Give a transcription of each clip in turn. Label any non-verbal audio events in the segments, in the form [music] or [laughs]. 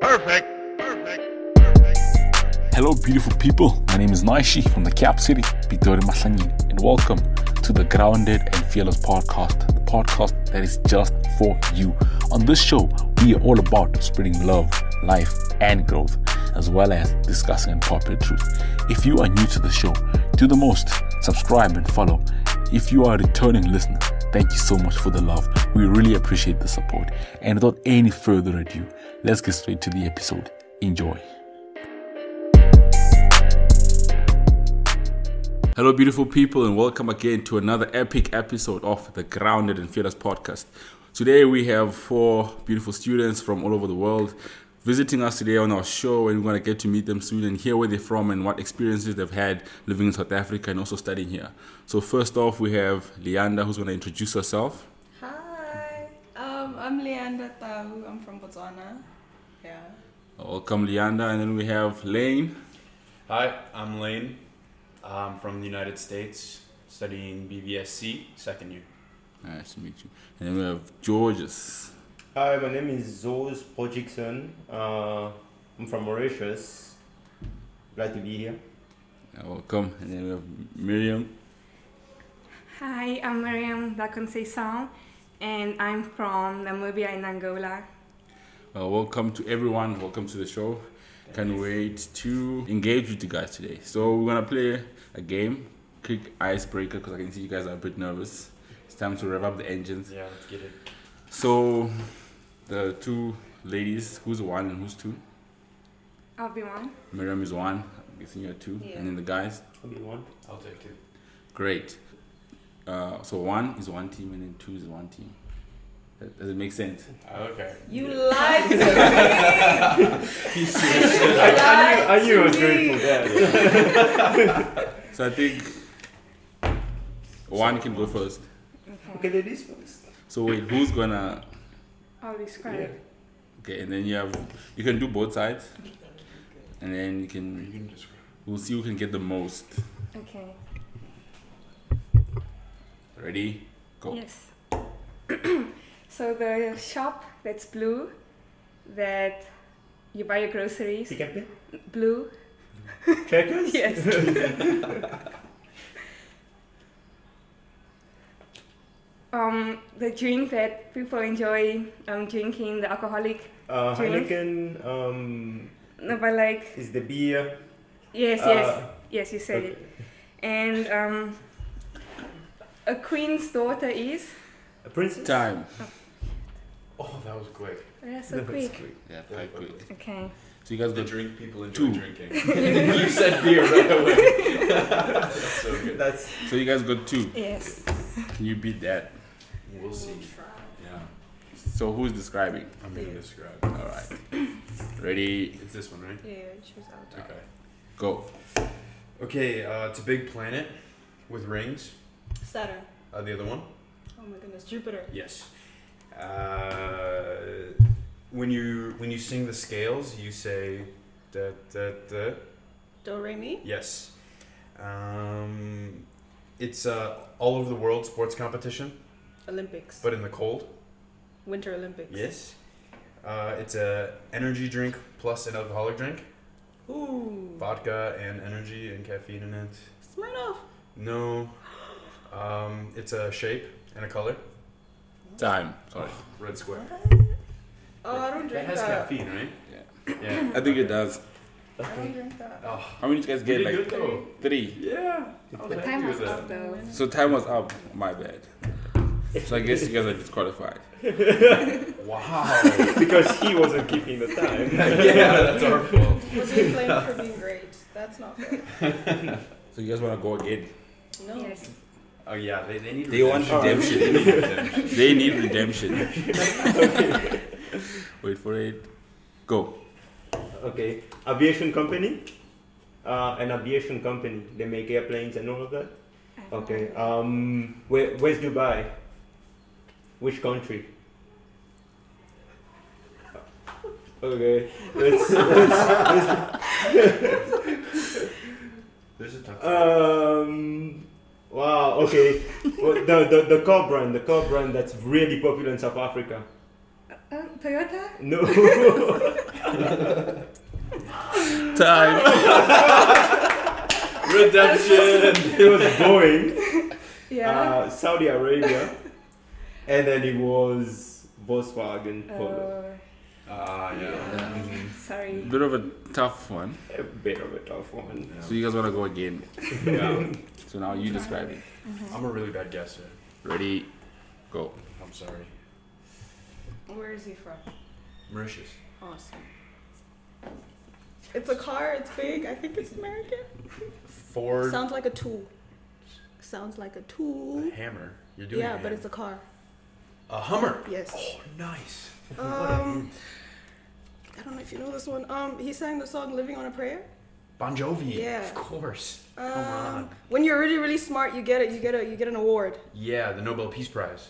Perfect. Perfect. Hello, beautiful people. My name is Naishi from the Cap City, Pitori Masangin, and welcome to the Grounded and Fearless podcast, the podcast that is just for you. On this show, we are all about spreading love, life, and growth, as well as discussing unpopular truth. If you are new to the show, do the most, subscribe and follow. If you are a returning listener, thank you so much for the love. We really appreciate the support. And without any further ado, let's get straight to the episode. Enjoy. Hello, beautiful people, and welcome again to another epic episode of the Grounded and Fearless podcast. Today, we have four beautiful students from all over the world visiting us today on our show, and we're going to get to meet them soon and hear where they're from and what experiences they've had living in South Africa and also studying here. So, first off, we have Leanda, who's going to introduce herself. Hi, um, I'm Leander Tau. I'm from Botswana. Yeah. Welcome, Leanda, and then we have Lane. Hi, I'm Lane. I'm from the United States, studying BVSC, second year. Nice to meet you. And then we have Georges. Hi, my name is Zos Projikson. Uh, I'm from Mauritius. Glad to be here. Welcome. And then we have Miriam. Hi, I'm Miriam da Conceição, and I'm from Namibia in Angola. Uh, welcome to everyone. Welcome to the show. Can't wait to engage with you guys today. So we're gonna play a game, quick icebreaker, because I can see you guys are a bit nervous. It's time to rev up the engines. Yeah, let's get it. So the two ladies, who's one and who's two? I'll be one. Miriam is one. I'm guessing you're two. Yeah. And then the guys, I'll be one. I'll take two. great. Uh, so one is one team, and then two is one team. That- Does it make sense? Oh, okay. You lied to [laughs] me. I, I knew, I knew I was going for that. [laughs] [laughs] So I think one can go first. Okay. okay, ladies first. So wait, who's gonna? I'll describe. Yeah. Okay, and then you have you can do both sides, and then you You can can describe. we'll see who can get the most. Okay. Ready? Go. Yes. [clears throat] so the shop that's blue, that you buy your groceries, Pick n Pay? blue. Checkers? [laughs] Yes. [laughs] um, the drink that people enjoy um, drinking, the alcoholic. Uh, Drink. Heineken um, No, but like is the beer. yes, Uh, yes, yes, you said okay. it. And um, a queen's daughter is. A princess? Time. Oh, that was quick. That's so [laughs] That's quick. quick. Yeah, Yeah, quite quick. quick. Okay. So you guys The got drink people enjoy Two. drinking. [laughs] [laughs] you said beer right away. That's so good. That's so you guys got two. Yes. Can you beat that? We'll see. Yeah, So who's describing? I'm gonna describe. All right. Ready? It's this one, right? Yeah, choose out. Okay. Go. Okay, uh, it's a big planet with rings. Saturn. Uh, the other one? Oh my goodness, Jupiter. Yes. Uh, when you when you sing the scales, you say da da da. Do re mi. Yes. Um, it's uh, all over the world sports competition, Olympics. but in the cold. Winter Olympics. Yes. Uh, it's a energy drink plus an alcoholic drink. Ooh. Vodka and energy and caffeine in it. Smirnoff. No. Um, it's a shape and a color. Time. Sorry. Red square. Oh, I don't drink That drink has that. caffeine, right? Yeah. Yeah. I think it does. I don't drink that. Oh, How many did you guys get? we did Like good though. three. Yeah. I was The happy time with was that. up though. So time was up. My bad. So I guess you guys are disqualified. [laughs] Wow. because he wasn't keeping the time. [laughs] yeah, that's our fault. Was he blamed for being great? That's not fair. [laughs] So you guys want to go again? No. Yes. Oh yeah, they, they need They want redemption. redemption. [laughs] They need redemption. They need redemption. [laughs] Wait for it. Go. Okay. Aviation company. Uh, an aviation company. They make airplanes and all of that. Okay. Um, where, where's Dubai? Which country? Okay. Let's, let's, [laughs] There's a tough. um. Wow. Okay. Well, the, the the car brand, the car brand that's really popular in South Africa. Um, Toyota? No. [laughs] Time. [laughs] Redemption. it was Boeing, Yeah. uh, Saudi Arabia, and then it was Volkswagen Polo. Uh, Ah, yeah. sorry. Bit of a tough one. A bit of a tough one. So you guys want to go again? yeah. [laughs] So now you describe it. I'm a really bad guesser. Ready? Go. I'm sorry. Where is he from? Mauritius. Awesome. It's a car. It's big. I think it's American. Ford. Sounds like a tool. Sounds like a tool. a hammer. You're doing it. Yeah, a but it's a car. a Hummer. Yes. Oh, nice. [laughs] Um, I don't know if you know this one. Um, he sang the song "Living on a Prayer." Bon Jovi. Yeah. Of course. Um, Come on. when you're really, really smart, you get it. You get a, you get an award. Yeah, the Nobel Peace Prize.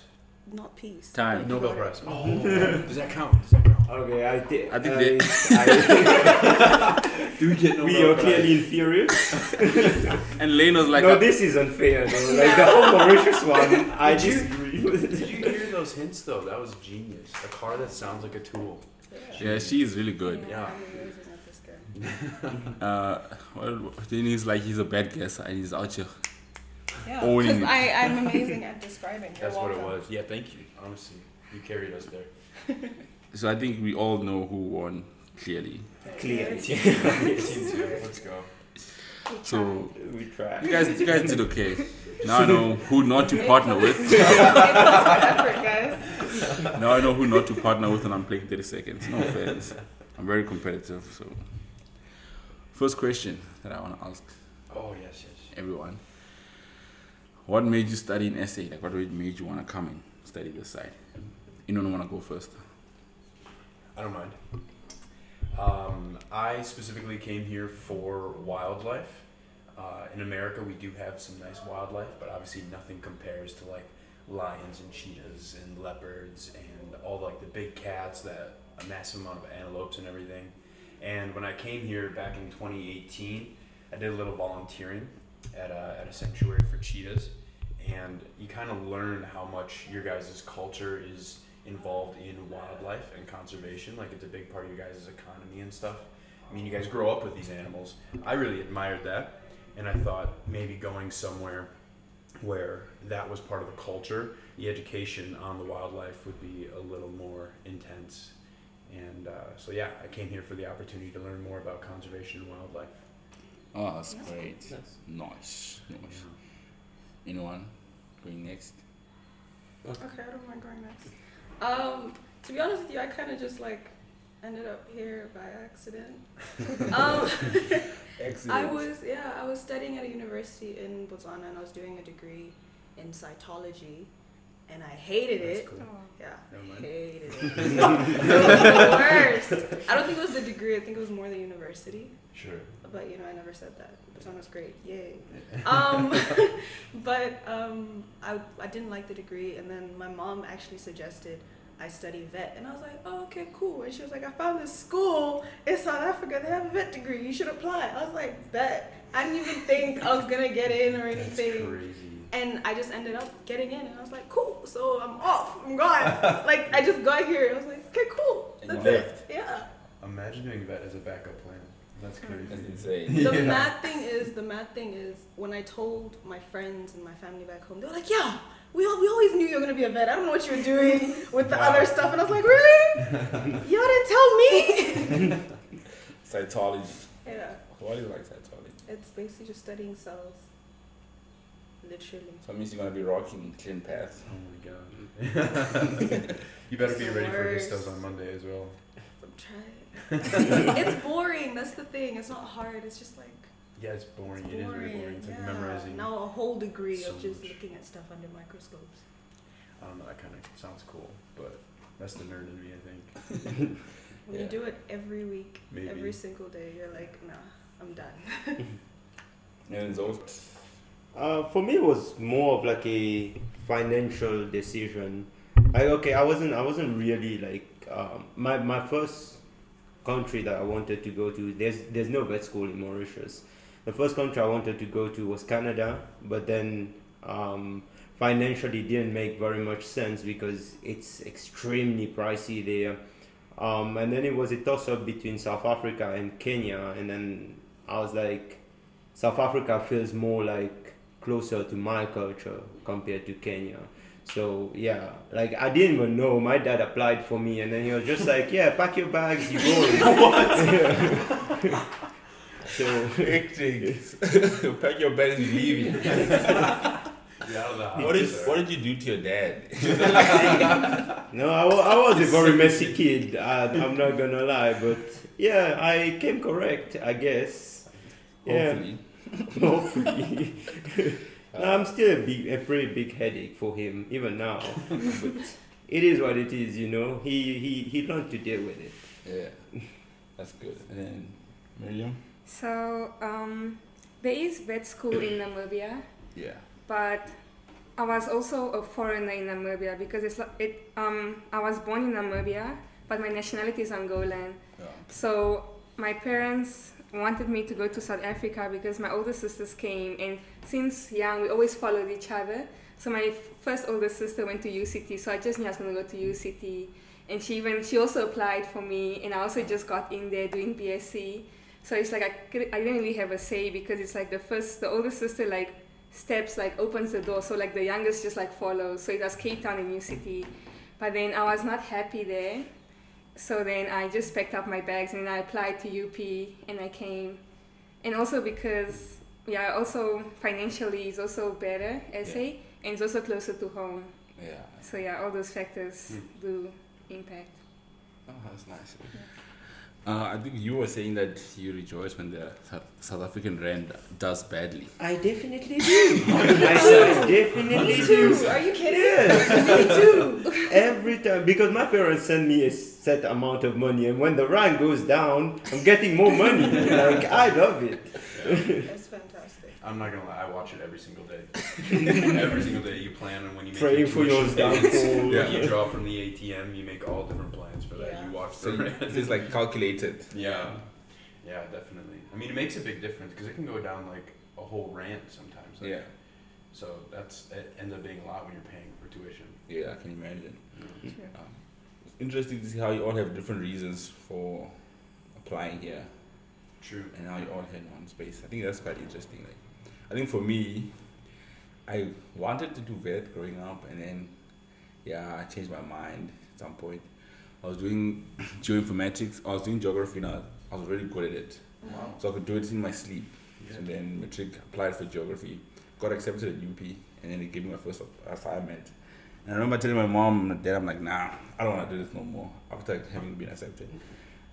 Not peace. Time. but Nobel Prize. Oh, [laughs] does that count? Does that count? Okay, I, thi- I think I, [laughs] Do we get we are clearly inferior. [laughs] And Lane was like, no, uh, this is unfair though. Like the whole Mauritius one, I Did you- disagree with. Did you hear those hints though? That was genius. A car that sounds like a tool. yeah, she's really good. Yeah. I'm amazing at this game. [laughs] Uh, well, then he's like, he's a bad guesser and he's out here. Yeah, because. I I'm amazing at describing. You're That's what it was. Yeah, thank you. Honestly, you carried us there. [laughs] So I think we all know who won clearly. Clearly, [laughs] Let's go. So we try. you guys, you guys did okay. Now I know who not to partner with. Effort. Now I know who not to partner with, and I'm playing 30 seconds. No offense. I'm very competitive. So, first question that I want to ask Oh yes, yes. everyone: What made you study in SA? Like, what made you want to come and study this side? You don't want to go first. I don't mind. Um, I specifically came here for wildlife. Uh, in America, we do have some nice wildlife, but obviously nothing compares to like lions and cheetahs and leopards and all like the big cats that a massive amount of antelopes and everything. And when I came here back in 2018, I did a little volunteering at a, at a sanctuary for cheetahs, and you kind of learn how much your guys' culture is involved in wildlife and conservation. Like it's a big part of your guys' economy and stuff. I mean, you guys grow up with these animals. I really admired that, and I thought maybe going somewhere where that was part of the culture, the education on the wildlife would be a little more intense. And uh, so, yeah, I came here for the opportunity to learn more about conservation and wildlife. Oh, that's great. Nice, nice. Anyone going next? Okay, I don't mind going next. Um, to be honest with you, I kind of just like ended up here by accident. [laughs] um, I was yeah, I was studying at a university in Botswana and I was doing a degree in cytology, and I hated That's it. cool. Yeah, Never hated it. [laughs] it was the worst. I don't think it was the degree. I think it was more the university. Sure. But you know, I never said that. Botswana's great. Yay. Um, [laughs] but um, I, I didn't like the degree, and then my mom actually suggested I study vet, and I was like, oh, okay, cool. And she was like, I found this school in South Africa. They have a vet degree. You should apply. I was like, bet. I didn't even think I was gonna get in or anything. That's anything. crazy. And I just ended up getting in, and I was like, cool. So I'm off. I'm gone. [laughs] like I just got here. I was like, okay, cool. And you That's it. Yeah. Imagine doing that as a backup plan. That's hmm. crazy. That's insane. The Yeah. mad thing is, the mad thing is, when I told my friends and my family back home, they were like, "Yeah, we al- we always knew you were gonna be a vet. I don't know what you were doing [laughs] with the Wow. other stuff." And I was like, "Really? [laughs] Y'all didn't tell me." Cytology. yeah, Why do you like cytology? it's basically just studying cells, literally. So it means you're gonna be rocking clin path. Oh my god. [laughs] [laughs] you better It's be the ready for worst. histos on Monday as well. I'm trying. [laughs] it's boring. That's the thing. It's not hard. It's just like Yeah, it's boring. it's It is boring. really boring. It's like memorizing. Now a whole degree so of just much. looking at stuff under microscopes. I don't know. That kind of sounds cool, but that's the nerd in me, I think. When Yeah. you do it every week, Maybe. every single day, you're like, nah, I'm done. And those. Uh, for me, it was more of like a financial decision. I okay, I wasn't I wasn't really like um, my my first country that I wanted to go to. There's there's no vet school in Mauritius. The first country I wanted to go to was Canada, but then um, financially didn't make very much sense because it's extremely pricey there. Um, and then it was a toss up between South Africa and Kenya, and then I was like, South Africa feels more like closer to my culture compared to Kenya. So yeah, like I didn't even know. My dad applied for me, and then he was just [laughs] like, "Yeah, pack your bags, you going." [laughs] [laughs] so Hectic. Pack your bags and leave it. Yeah, out of the house, What did, sir. what did you do to your dad? no, I, I was a very messy kid. I, I'm not gonna lie, but yeah, I came correct, I guess. Yeah, [laughs] Hopefully. hopefully. [laughs] no, I'm still a big, a pretty big headache for him even now. but [laughs] it is what it is, you know. He he he learned to deal with it. Yeah. That's good. And then, Miriam? So um, there is vet school in Namibia, Yeah. but I was also a foreigner in Namibia because it's it. Um, I was born in Namibia, but my nationality is Angolan. yeah. So my parents wanted me to go to South Africa because my older sisters came, and since young we always followed each other. So my first older sister went to UCT, so I just knew I was gonna go to UCT, and she even she also applied for me, and I also just got in there doing BSc. So it's like I could, I didn't really have a say because it's like the first the older sister like steps like opens the door, so like the youngest just like follows. So it was Cape Town and UCT, but then I was not happy there. So then I just packed up my bags and I applied to UP and I came. And also because, yeah, also financially is also better, SA, and it's also closer to home. Yeah. So yeah, all those factors Hmm. do impact. Oh, that's nice. Uh, I think you were saying that you rejoice when the South- South African rand does badly. I definitely do. [laughs] I said definitely Me do. too. Are you kidding? Yes. Me too. Every time, because my parents send me a set amount of money, and when the rand goes down, I'm getting more money. [laughs] like I love it. That's [laughs] fantastic. I'm not gonna lie, I watch it every single day. [laughs] every single day you plan on when you make Praying your for yours downfall. When you draw from the ATM, you make all different plans for that. Yeah. You watch So the you- rand. it's like calculated. Yeah, yeah, definitely. I mean, it makes a big difference because it can go down like a whole rand sometimes. Like, Yeah. So that's it ends up being a lot when you're paying for tuition. Yeah, I can imagine. Sure. Um, it's interesting to see how you all have different reasons for applying here True. and how you all had one space. I think that's quite interesting. Like, I think for me, I wanted to do vet growing up, and then yeah, I changed my mind at some point. I was doing [coughs] geoinformatics. I was doing geography now. I was really good at it, Wow. so I could do it in my sleep. And then matric applied for geography, got accepted at UP, and then they gave me my first assignment. And I remember telling my mom and dad, I'm like, nah, I don't want to do this no more after having been accepted.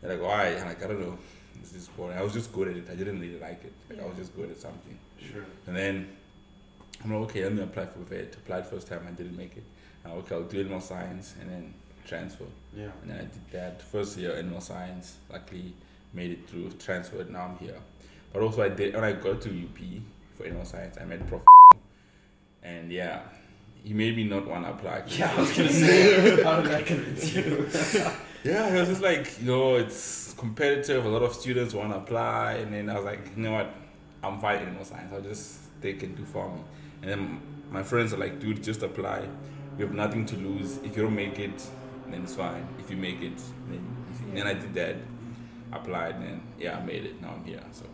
They're like, why? I'm like, I don't know. This is boring. I was just good at it. I didn't really like it. Like, I was just good at something. Sure. And then I'm like, okay, let me apply for vet. Applied first time, I didn't make it. I'm like, okay, I'll do animal science and then transfer. Yeah. And then I did that first year in animal science. Luckily, made it through, transferred. Now I'm here. But also, I did when I got to UP for animal science, I met Prof. And yeah, he made me not want to apply. [laughs] Yeah, I was gonna say, [laughs] how did that convince you? [laughs] Yeah, it was just like, you know, it's competitive. A lot of students want to apply. And then I was like, you know what? I'm fighting in animal science. I'll just take and do for me. And then my friends are like, dude, just apply. You have nothing to lose. If you don't make it, then it's fine. If you make it, then easy. Then I did that, applied, and then, yeah, I made it. Now I'm here. So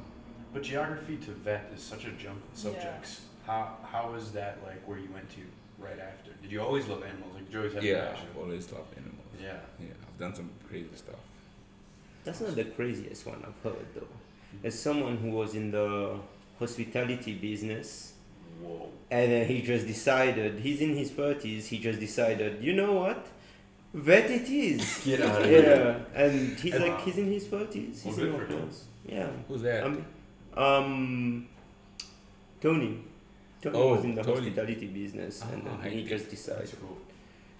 But geography to vet is such a jump in subjects. How how was that like where you went to right after? Did you always love animals? Like did you always have a yeah, passion? I've always loved animals. Yeah. Yeah, I've done some crazy stuff. That's not the craziest one I've heard though. As someone who was in the hospitality business, Whoa. and then he just decided he's in his thirties. He just decided, you know what, vet it is. [laughs] Get out of yeah, here. and he's Wow. like he's in his thirties. Well, He's in good for him. Yeah. Who's that? Um, um, Tony. Tony Oh, was in the Tony. hospitality business, and Ah, then he hectic. just decided. That's cool.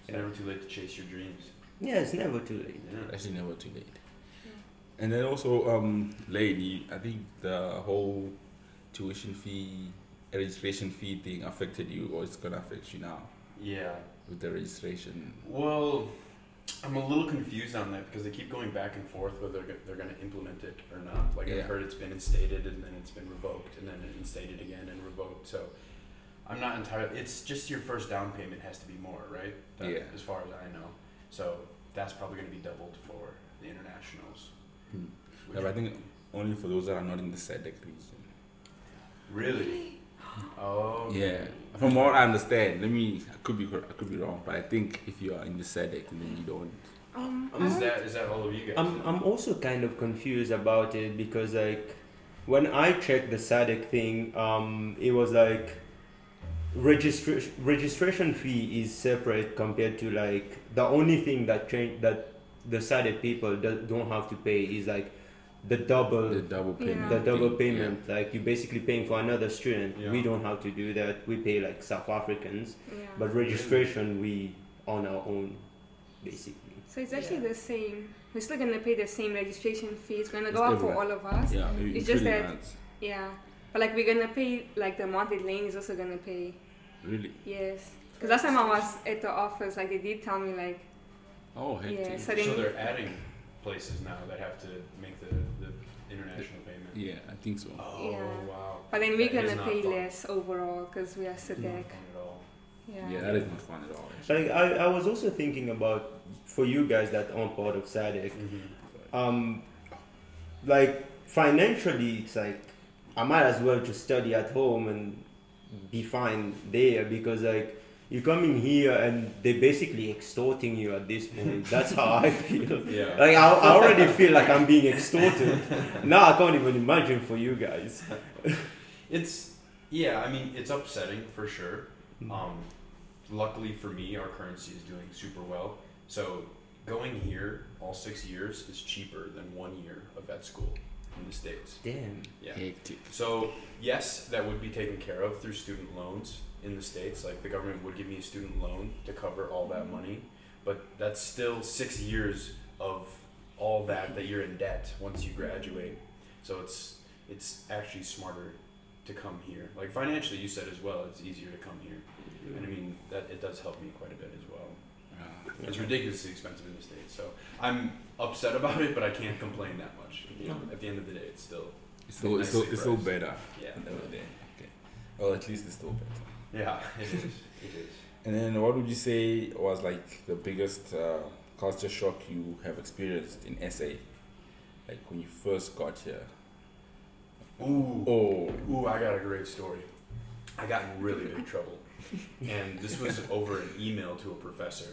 It's Yeah. never too late to chase your dreams. Yeah, it's never too late. Yeah. Actually, never too late. And then also, um, lady, I think the whole tuition fee, registration fee thing affected you, or it's gonna affect you now Yeah. with the registration. Well, I'm a little confused on that because they keep going back and forth whether they're, go- they're going to implement it or not. Like Yeah. I've heard it's been instated and then it's been revoked and then instated again and revoked. So I'm not entirely. It's just your first down payment has to be more, right? That- Yeah. As far as I know, so that's probably going to be doubled for the internationals. Hmm. Yeah, but I think only for those that are not in the SADC region. Really? Oh. Yeah, from what I understand, let me. I could be I could be wrong, but I think if you are in the SADC, then you don't. Um, Um, Is that is that all of you guys? I'm, I'm also kind of confused about it because like when I checked the SADC thing, um, it was like registration registration fee is separate compared to like the only thing that change that the SADC people do, don't have to pay is like the double The double Yeah. payment. the double thing, payment like you're basically paying for another student we don't have to do that we pay like south africans yeah. but registration we on our own basically so it's actually Yeah. the same. We're still gonna pay the same registration fee. It's gonna It's go up for all of us. Yeah, yeah It's just including that- us. Yeah. But like we're gonna pay like the amount that Lane is also gonna pay. Really? Yes. Because last time I was at the office, like they did tell me like Oh, heck Yeah, yeah. so so they're adding places now that have to make the, the international payment. Yeah, I think so. Oh Yeah. wow. But then we're That is gonna pay fun. less overall because we are Not fun at all. Yeah. Yeah, that is not fun at all. actually. like I, I was also thinking about for you guys that aren't part of SADC Mm-hmm. um, like financially it's like I might as well just study at home and be fine there because like you're coming here and they're basically extorting you at this point. [laughs] That's how I feel. Yeah. Like I, I already feel like I'm being extorted. now I can't even imagine for you guys. [laughs] It's yeah, I mean it's upsetting for sure. Mm. Um, luckily for me, our currency is doing super well. So going here all six years is cheaper than one year of vet school in the states. Damn. Yeah. Hectic. So yes, that would be taken care of through student loans in the states. Like the government would give me a student loan to cover all that mm-hmm. money, but that's still six years of all that that you're in debt once you graduate. So it's it's actually smarter to come here. Like financially, you said as well, it's easier to come here, mm-hmm. and I mean that it does help me quite a bit as well. Yeah. It's ridiculously expensive in the states, so I'm upset about it, but I can't complain that much. You know, at the end of the day, it's still It's still, it's still, Nicely it's still priced. better yeah, than over there. Okay. Well, at least it's still better. yeah, it is. It is. And then, what would you say was like the biggest uh, culture shock you have experienced in SA? Like when you first got here. Ooh. Oh, Ooh, I got a great story. I got in really big trouble. [laughs] And this was over an email to a professor.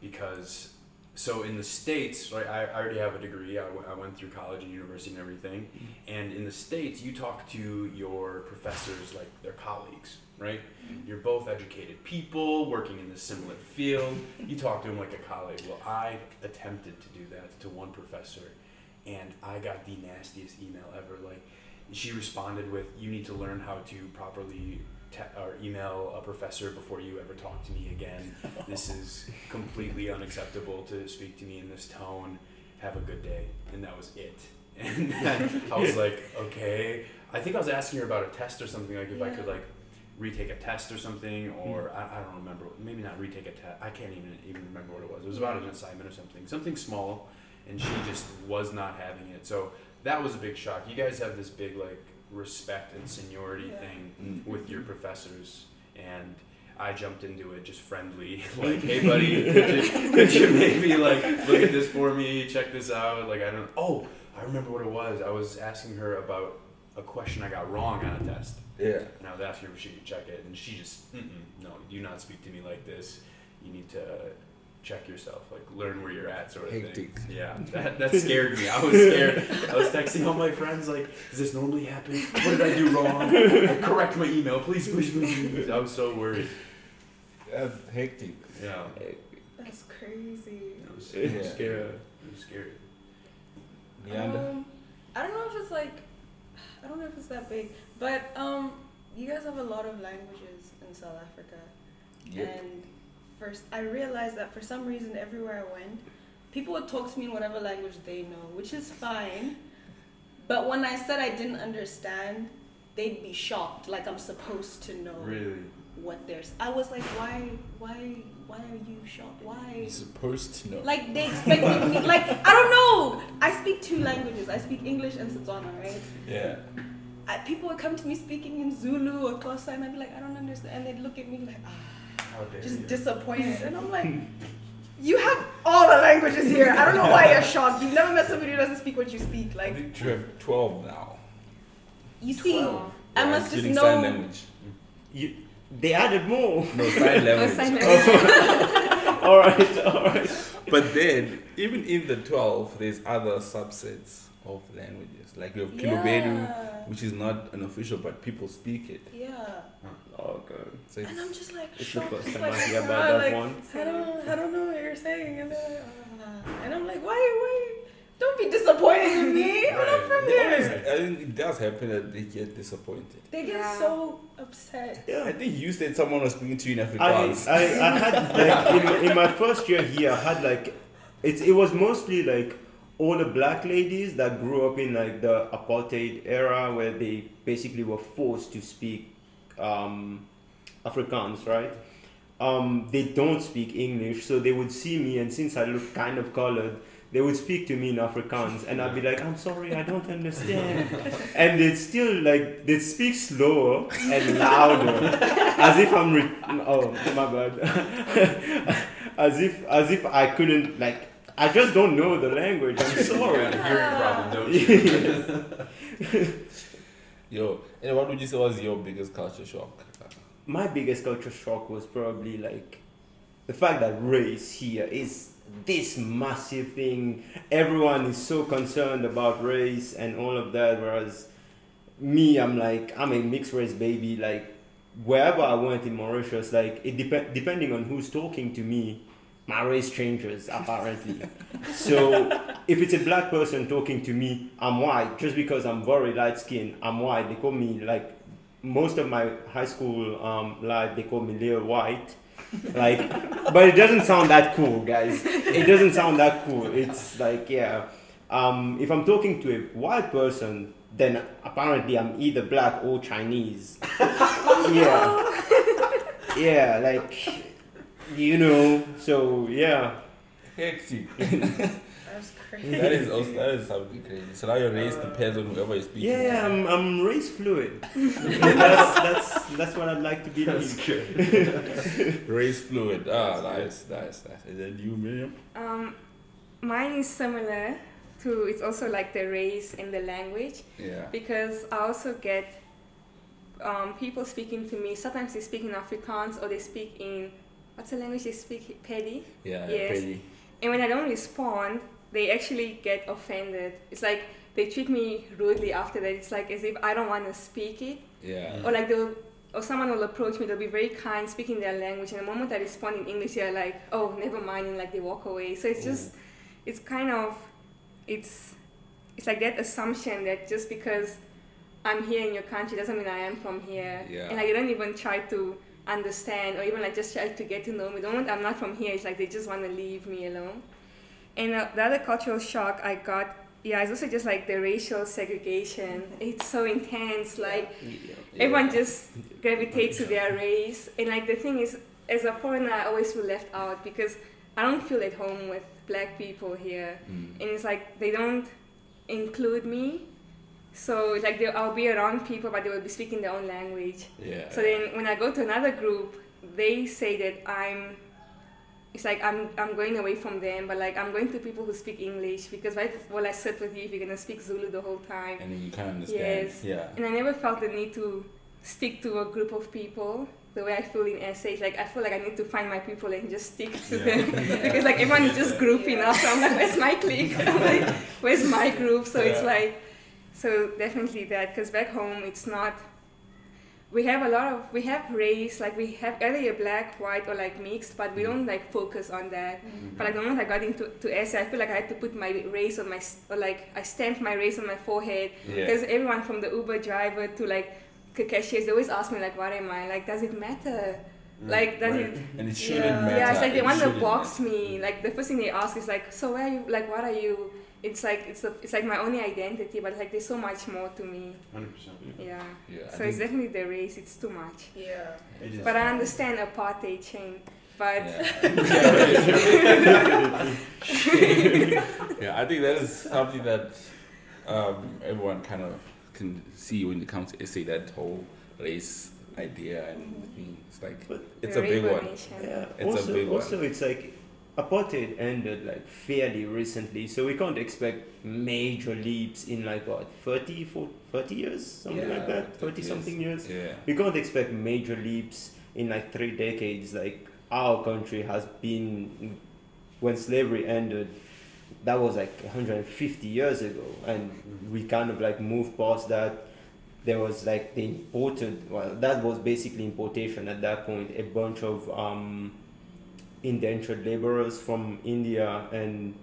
Because, so in the States, right, I, I already have a degree. I, w- I went through college and university and everything. Mm-hmm. And in the States, you talk to your professors like their colleagues, right? Mm-hmm. You're both educated people working in the similar field. You talk to them like a colleague. Well, I attempted to do that to one professor, and I got the nastiest email ever. Like, she responded with, "You need to learn how to properly te- or email a professor before you ever talk to me again. [laughs] This is completely unacceptable to speak to me in this tone. Have a good day." And that was it. [laughs] And then [laughs] I was like, "Okay." I think I was asking her about a test or something, like if I could like retake a test or something, hmm. or I, I don't remember. Maybe not retake a test. I can't even even remember what it was. It was about an hmm. assignment or something, something small, and she just was not having it. So that was a big shock. You guys have this big like respect and seniority Yeah. thing Mm. with your professors, and I jumped into it just friendly, [laughs] [laughs] like, "Hey, buddy, could you, could you maybe like look at this for me? Check this out." Like, I don't. Oh, I remember what it was. I was asking her about a question I got wrong on a test. yeah. And I was asking her if she could check it, and she just, Mm-mm, no, do not speak to me like this. You need to check yourself, like learn where you're at, sort of Hectic. thing. Yeah, that, that [laughs] scared me. I was scared. I was texting all my friends, like, does this normally happen? What did I do wrong? Correct my email, please, please, please, please. I was so worried. That's hectic. Yeah, That's crazy. it was, It's Yeah. scary. it was scary. Leander? Um, I don't know if it's like, I don't know if it's that big, but um, you guys have a lot of languages in South Africa, Yep. and first I realized that for some reason everywhere I went, people would talk to me in whatever language they know, which is fine. But when I said I didn't understand, they'd be shocked, like I'm supposed to know Really? what there's. I was like, why, why, why are you shocked? Why? You're supposed to know. Like they expected me. Like I don't know. I speak two languages. I speak English and Setswana, right? yeah. I, people would come to me speaking in Zulu or Xhosa, and I'd be like, I don't understand, and they'd look at me like, ah, How dare just you. disappointed, and I'm like. [laughs] You have all the languages here. I don't know why you're shocked. You've never met somebody who doesn't speak what you speak. Like you have 12 now. you see, Twelve. I Yeah, must just including know. sign language. You, they added more. No, sign [laughs] Oh, language. sign language. [laughs] all right, all right. But then, even in the 12, there's other subsets of languages. Like you have Kilobedu, Yeah. which is not an official, but people speak it. Yeah. Okay. So And I'm just like It's the first It's time I like, hear about that like, one. I don't, I don't know what you're saying. And, they're like, "Ah." and I'm like, why, why? Don't be disappointed in me. I'm not from They always- here. I think it does happen that they get disappointed. They get Yeah. so upset. Yeah, I think you said someone was speaking to you in Afrikaans. I, I had like in, in my first year here I had like it's it was mostly like all the black ladies that grew up in like the apartheid era where they basically were forced to speak um, Afrikaans, right? Um, they don't speak English, so they would see me, and since I look kind of colored, they would speak to me in Afrikaans, and I'd be like, "I'm sorry, I don't understand," [laughs] and they'd still like they'd speak slower and louder, as if I'm re- oh my bad, [laughs] as if as if I couldn't like I just don't know the language. I'm [laughs] sorry. got a hearing problem, don't you? [laughs] Yo, and what would you say was your biggest culture shock? my biggest culture shock was probably like the fact that race here is this massive thing. Everyone is so concerned about race and all of that, whereas me, I'm like I'm a mixed race baby. Like wherever I went in Mauritius, like it dep- depending on who's talking to me, my race changes apparently. so if it's a black person talking to me, I'm white. Just because I'm very light skinned, I'm white. They call me like most of my high school um, life. They call me Leo White. Like, but it doesn't sound that cool, guys. It doesn't sound that cool. It's like yeah. Um, if I'm talking to a white person, then apparently I'm either black or Chinese. [laughs] yeah. Yeah, like you know. So yeah. Hectic. [laughs] That's crazy. that is also that is something crazy. So now your race depends on whoever is speaking. Yeah, I'm, I'm race fluid. [laughs] that's, that's that's what I'd like to be. That's good. [laughs] Race fluid. Ah, nice, nice, nice. And then you, Miriam? Um, mine is similar to it's also like the race and the language Yeah. because I also get um, people speaking to me. Sometimes they speak in Afrikaans or they speak in what's the language they speak? Pedi. Yeah, Yes. And when I don't respond, they actually get offended. It's like they treat me rudely after that. It's like as if I don't want to speak it, Yeah. or like they'll. Or someone will approach me, they'll be very kind, speaking their language, and the moment I respond in English, they're like, "Oh, never mind," and like they walk away. So it's mm. just, it's kind of, it's, it's like that assumption that just because I'm here in your country doesn't mean I am from here, Yeah. and like they don't even try to understand or even like just try to get to know me. The moment I'm not from here, it's like they just want to leave me alone. And uh, the other cultural shock I got, yeah, it's also just like the racial segregation. It's so intense, like everyone just [laughs] gravitates to their race. And like the thing is, as a foreigner, I always feel left out because I don't feel at home with black people here. Mm. And it's like they don't include me. So like they, I'll be around people, but they will be speaking their own language. Yeah. So then when I go to another group, they say that I'm it's like I'm I'm going away from them, but like I'm going to people who speak English because right while I sit with you if you're gonna speak Zulu the whole time. and then you of understand. Yes. Yeah. And I never felt the need to stick to a group of people the way I feel in SA. Like I feel like I need to find my people and just stick to Yeah. them [laughs] [laughs] because like everyone is just grouping up. So I'm like, where's my clique? [laughs] I'm like, where's my group? So it's like, so definitely that. Because back home, it's not. We have a lot of we have race like we have either you're black, white, or like mixed, but we Mm. don't like focus on that. But like the moment I got into to SA, I feel like I had to put my race on my or like I stamped my race on my forehead Yeah. because everyone from the Uber driver to like c- cashiers, they always ask me like, "What am I?" Like, does it matter? Like, does Right. it? And it shouldn't Yeah. matter. Yeah, it's like they It want to box matter. me. Like the first thing they ask is like, "So where are you? Like, what are you?" It's like it's a, it's like my only identity, but like there's so much more to me. 100%. Yeah. Yeah. I So it's definitely the race. It's too much. Yeah. It is. But I understand apartheid chain. But yeah. [laughs] [laughs] yeah, I think that is something that um, everyone kind of can see when it comes to SA that whole race idea and the thing. It's like But- it's a big one. Yeah. It's a also, big one. also, it's like apartheid ended like fairly recently, so we can't expect major leaps in like what 30, 40, 30 years, something Yeah, like that, 30 30 something years. Yeah. We can't expect major leaps in like three decades. Like our country has been when slavery ended. That was like 150 years ago, and we kind of like moved past that. There was like the imported. Well, that was basically importation at that point. A bunch of um, indentured laborers from India, and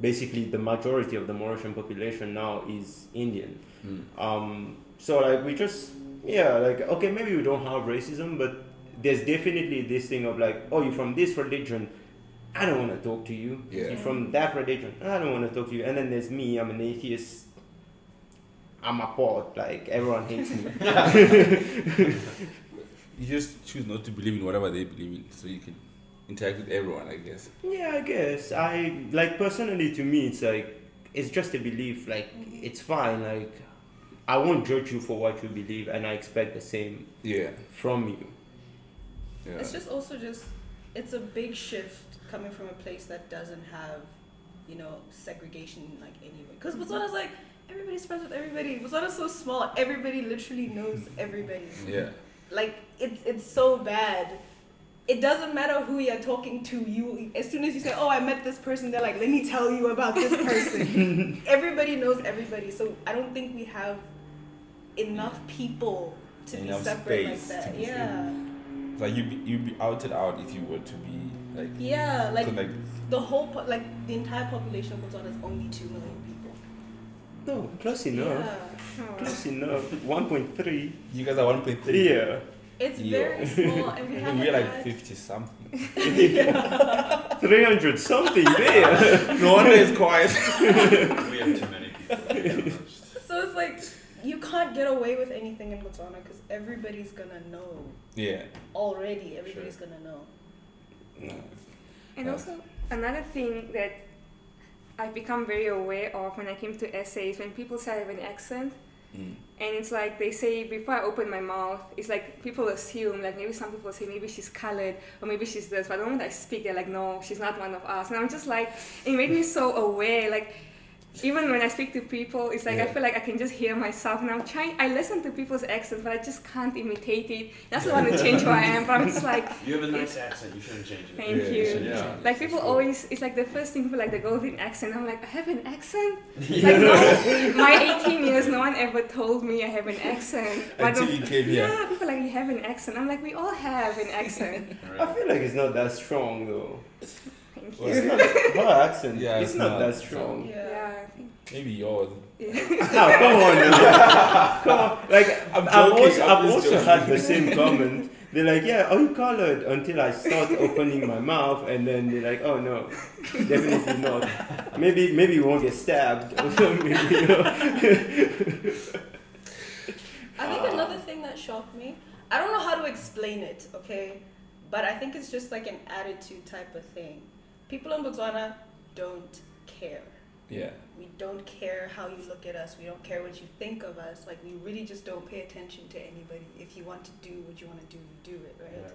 basically the majority of the Mauritian population now is Indian. Mm. Um, so like we just yeah like okay maybe we don't have racism, but there's definitely this thing of like oh you're from this religion, I don't want to talk to you. Yeah. You're from that religion, I don't want to talk to you. And then there's me, I'm an atheist. I'm a pot, like everyone hates me. [laughs] [laughs] You just choose not to believe in whatever they believe in, so you can interact with everyone. I guess. Yeah, I guess. I like personally to me it's like it's just a belief, like mm-hmm. it's fine, like I won't judge you for what you believe and I expect the same Yeah. from you. Yeah. It's just also just it's a big shift coming from a place that doesn't have, you know, segregation like anywhere. Because Botswana's like everybody's friends with everybody. Botswana's so small, everybody literally knows everybody. yeah. Like it's it's so bad. It doesn't matter who you're talking to. You as soon as you say, "Oh, I met this person," they're like, "Let me tell you about this person." [laughs] everybody knows everybody, so I don't think we have enough people to Enough be separate like that. to be Yeah, Like you be you be outed out if you were to be like. yeah. Like like the whole po- like the entire population of Botswana is only two million people. No, close enough. Yeah. Close enough. 1.3. you guys are one point three. Yeah. It's Yeah. very [laughs] small, and we And haven't we're like had- fifty something. [laughs] 300 something there. no wonder it's quiet. [laughs] we have too many people. to be honest. So it's like you can't get away with anything in Botswana because everybody's gonna know yeah. already. Everybody's gonna know. No. And Yeah. also another thing that I've become very aware of when I came to SA is when people say I have an accent. Mm. And it's like they say before I open my mouth, it's like people assume, like maybe some people say maybe she's colored or maybe she's this, but the moment I speak, they're like, no, she's not one of us. And I'm just like, it made me so aware. Like, even when I speak to people, it's like I feel like I can just hear myself. And I'm trying, I listen to people's accents, but I just can't imitate it. That's why I want to change who I am, but I'm just like, You have a nice accent. You shouldn't change it. Thank Yeah, you. so, Yeah. like people always, it's like the first thing for like the golden accent. I'm like, I have an accent. [laughs] Like no, my 18 years, no one ever told me I have an accent. But Until you came here. yeah, people like you have an accent. I'm like, we all have an accent. [laughs] I feel like it's not that strong though. Thank Well, It's not her accent. Yeah, it's, it's not, not. that strong. Yeah. Yeah, think. Maybe yours. Ah, come on, now. [laughs] come on. Like I'm I've joking, also, I'm I've just also joking. had the same comment. They're like, yeah, are you colored? Until I start opening my mouth, and then they're like, oh no, definitely not. Maybe maybe you won't get stabbed or something. You know? I think another thing that shocked me, I don't know how to explain it, okay? But I think it's just like an attitude type of thing. People in Botswana don't care. Yeah. We don't care how you look at us. We don't care what you think of us. Like, we really just don't pay attention to anybody. If you want to do what you want to do, you do it, right?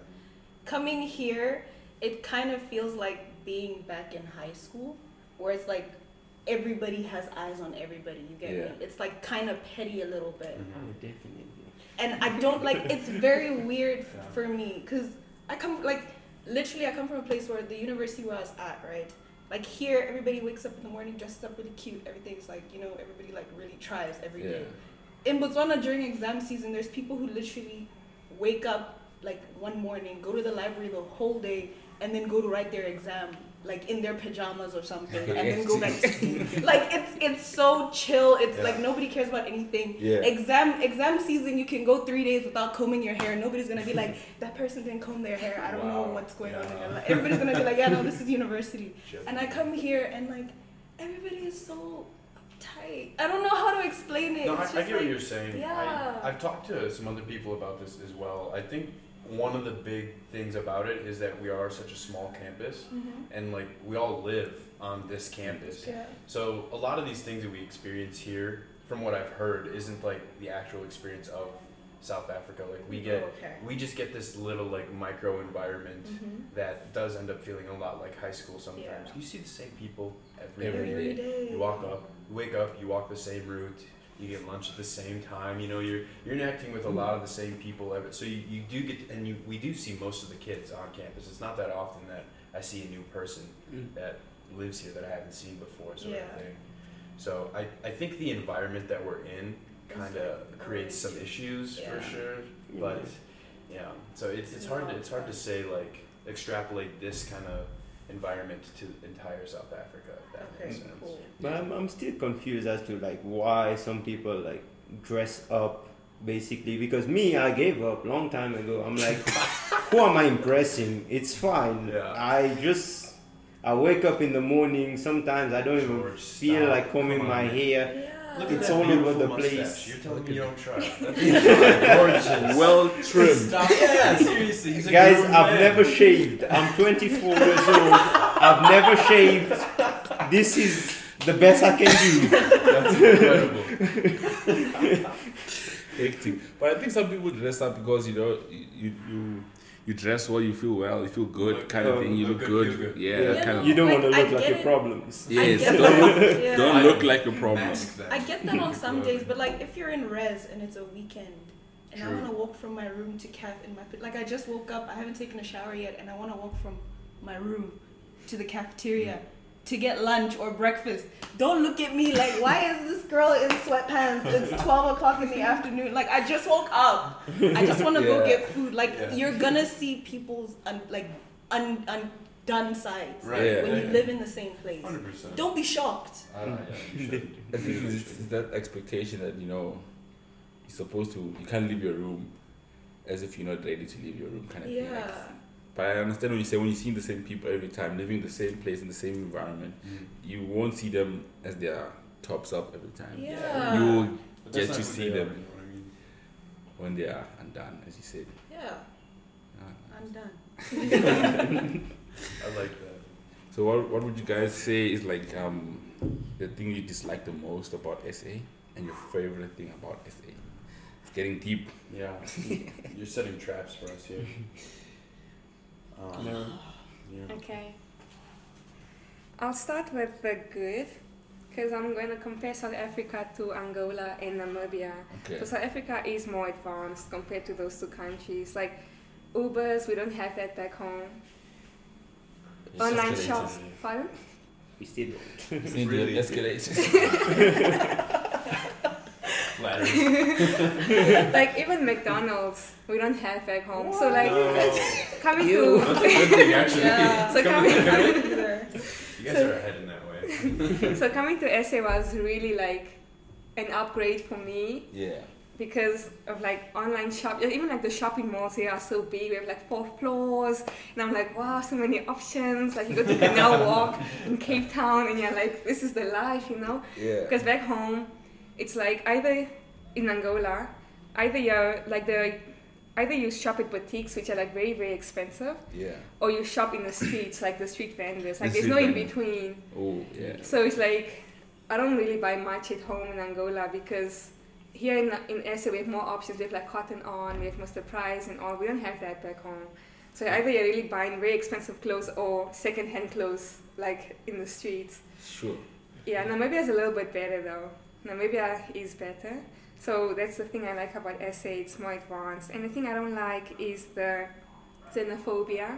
Coming here, it kind of feels like being back in high school, where it's like everybody has eyes on everybody. You get Yeah. me? It's like kind of petty a little bit mm-hmm. Oh, definitely. and I don't like. It's very weird f- for me because I come like literally I come from a place where the university where I was at, right? Like here, everybody wakes up in the morning dressed up really cute. Everything's like you know everybody like really tries every Yeah. day. In Botswana during exam season, there's people who literally wake up like one morning, go to the library the whole day, and then go to write their exam like in their pajamas or something, and then go [laughs] back to sleep. Like it's it's so chill. It's like nobody cares about anything Yeah. exam exam season you can go three days without combing your hair nobody's gonna be like [laughs] that person didn't comb their hair i don't know what's going on in their life everybody's gonna be like yeah no this is university Sure. [laughs] and i come here and like everybody is so uptight i don't know how to explain it No, I, It's I just get what you're saying. yeah. I, I've talked to some other people about this as well. I think one of the big things about it is that we are such a small campus, Mhm. and like we all live on this campus. yeah So a lot of these things that we experience here from what I've heard, isn't like the actual experience of South Africa. Like we get, Oh, okay. we just get this little like micro environment Mhm. that does end up feeling a lot like high school sometimes. Yeah. You see the same people every Every day. Every day. You walk up, you wake up, you walk the same route, you get lunch at the same time. You know, you're you're interacting with a lot of the same people. Ever, so you, you do get, and you we do see most of the kids on campus. It's not that often that I see a new person mm. that lives here that I haven't seen before, sort Yeah. of thing. So I, I think the environment that we're in kind of creates some issues yeah. for sure. But yeah, so it's it's hard to, it's hard to say like extrapolate this kind of environment to entire South Africa. If that Okay, makes sense. cool. But I'm, I'm still confused as to like why some people like dress up basically because me I gave up long time ago. I'm like [laughs] who am I impressing? It's fine. Yeah. I just I wake up in the morning sometimes I don't even feel stop. like combing Come my on. hair. Yeah. Look It's at that all over beautiful the mustache. place. You're telling me you don't try. [laughs] That's gorgeous. Well trimmed. Yeah, seriously. He's a Guys, I've man. never shaved. I'm 24 years old. I've never shaved. This is the best I can do. That's incredible. [laughs] hectic. But I think some people dress up because you know you you you, you dress well, you feel well, you feel good, Look- kind of um, oh, thing. You look look, good, good. good. Yeah, Yeah. kind of. You don't Like, want to look like get your it. problems. Yes, don't look. [laughs] Yeah. don't look like a problem. I get that on some days, but like if you're in res and it's a weekend and I want to walk from my room to caf in my like I just woke up, I haven't taken a shower yet, and I want to walk from my room to the cafeteria to get lunch or breakfast. Don't look at me like why is this girl in sweatpants? It's [laughs] twelve o'clock in the afternoon. Like I just woke up. I just want to go get food. Like Yeah. you're gonna see people's un, like un, undone sides Right. Yeah. when you yeah. live in the same place. 100%. Don't be shocked. Uh, yeah, you. I [laughs] think it's, it's that expectation that you know you're supposed to. You can't leave your room as if you're not ready to leave your room, kind of thing. Like, Yeah. But I understand when you say when you see the same people every time, living in the same place in the same environment, Mm. you won't see them as their tops up every time. Yeah. You will get to see they are, them you know I mean? when they are undone, as you said. Yeah. Uh, I'm. [laughs] I like that. So what what would you guys say is like um the thing you dislike the most about SA and your favorite thing about SA? It's getting deep. Yeah, [laughs] you're setting traps for us here. [laughs] Um, No. yeah. Okay. I'll start with the good because I'm going to compare South Africa to Angola and Namibia. Okay. So South Africa is more advanced compared to those two countries. Like Ubers, we don't have that back home. It's Online shops, shop, pardon? We still don't. It's need [laughs] to Really? escalate. [laughs] [laughs] Ladders. [laughs] like [laughs] even McDonald's, we don't have back home. So like [laughs] coming Ew. to That's a good thing. Yeah. so Coming- coming coming- You guys are ahead in that way. so coming to SA was really like an upgrade for me yeah. because of like online shop even like the shopping malls here are so big we have like four floors and i'm like wow so many options like you go to the canal walk in cape town and you're like this is the life you know Yeah. because back home it's like either in angola either you're like the either you shop at boutiques which are like very very expensive Yeah. or you shop in the streets like the street vendors like The there's no street in between Oh yeah. so it's like I don't really buy much at home in Angola because here in in SA we have more options. We have like Cotton On, we have Mr. Price and all. We don't have that back home. So either you're really buying very expensive clothes or second-hand clothes like in the streets. Sure. Yeah, now maybe is a little bit better though. Namibia is better. So that's the thing I like about SA. It's more advanced. And the thing I don't like is the xenophobia,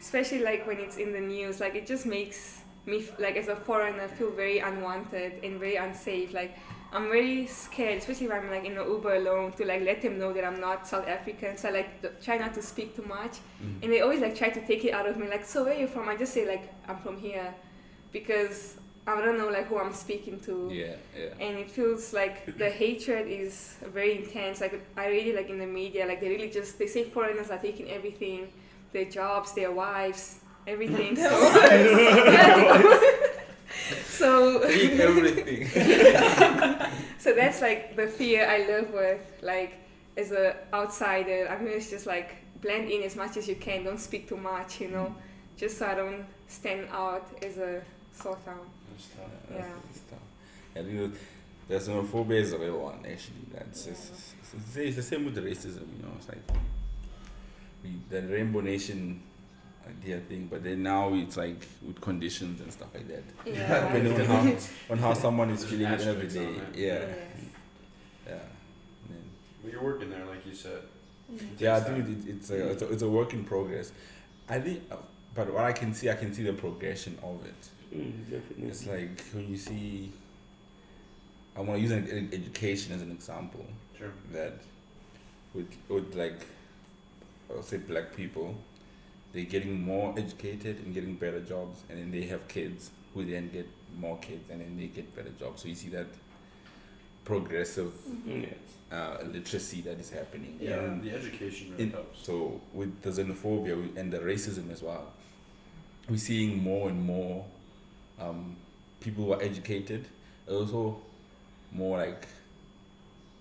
especially like when it's in the news. Like it just makes me like as a foreigner feel very unwanted and very unsafe. Like I'm very scared, especially if I'm like in an Uber alone, to like let them know that I'm not South African. So I like try not to speak too much, Mm. and they always like try to take it out of me. Like, so where are you from? I just say like I'm from here, because I don't know like who I'm speaking to. Yeah. Yeah. and it feels like the hatred is very intense. Like i really like in the media like they really just they say foreigners are taking everything their jobs their wives everything. [laughs] So [laughs] [laughs] so Take everything. so that's like the fear i live with like as a outsider. I mean it's just like blend in as much as you can. Don't speak too much you know. Mm. Just so i don't stand out as a sore thumb That's tough. That's- Yeah. that's tough. And you know, The xenophobia is a real one, actually. That's it's, it's, it's the same with the racism, you know. It's like we, the Rainbow Nation idea thing, but then now it's like with conditions and stuff like that. Yeah. Depending on how, on how someone is feeling at the end of asterisks the on day. it. Yeah, Yes. yeah. And then- Well, you're working there, like you said. Mm. It yeah, I think it, it's a, it's a it's a work in progress. I think, uh, but what I can see, I can see the progression of it. Mm, definitely. It's like when you see. I want to use an, education as an example. Sure. that with with like I'll say black people, they're getting more educated and getting better jobs, and then they have kids who then get more kids, and then they get better jobs. So you see that progressive Mm, yes. uh, literacy that is happening. Yeah, And the education really in, helps. so with the xenophobia and the racism as well, we're seeing more and more um, people who are educated, also more like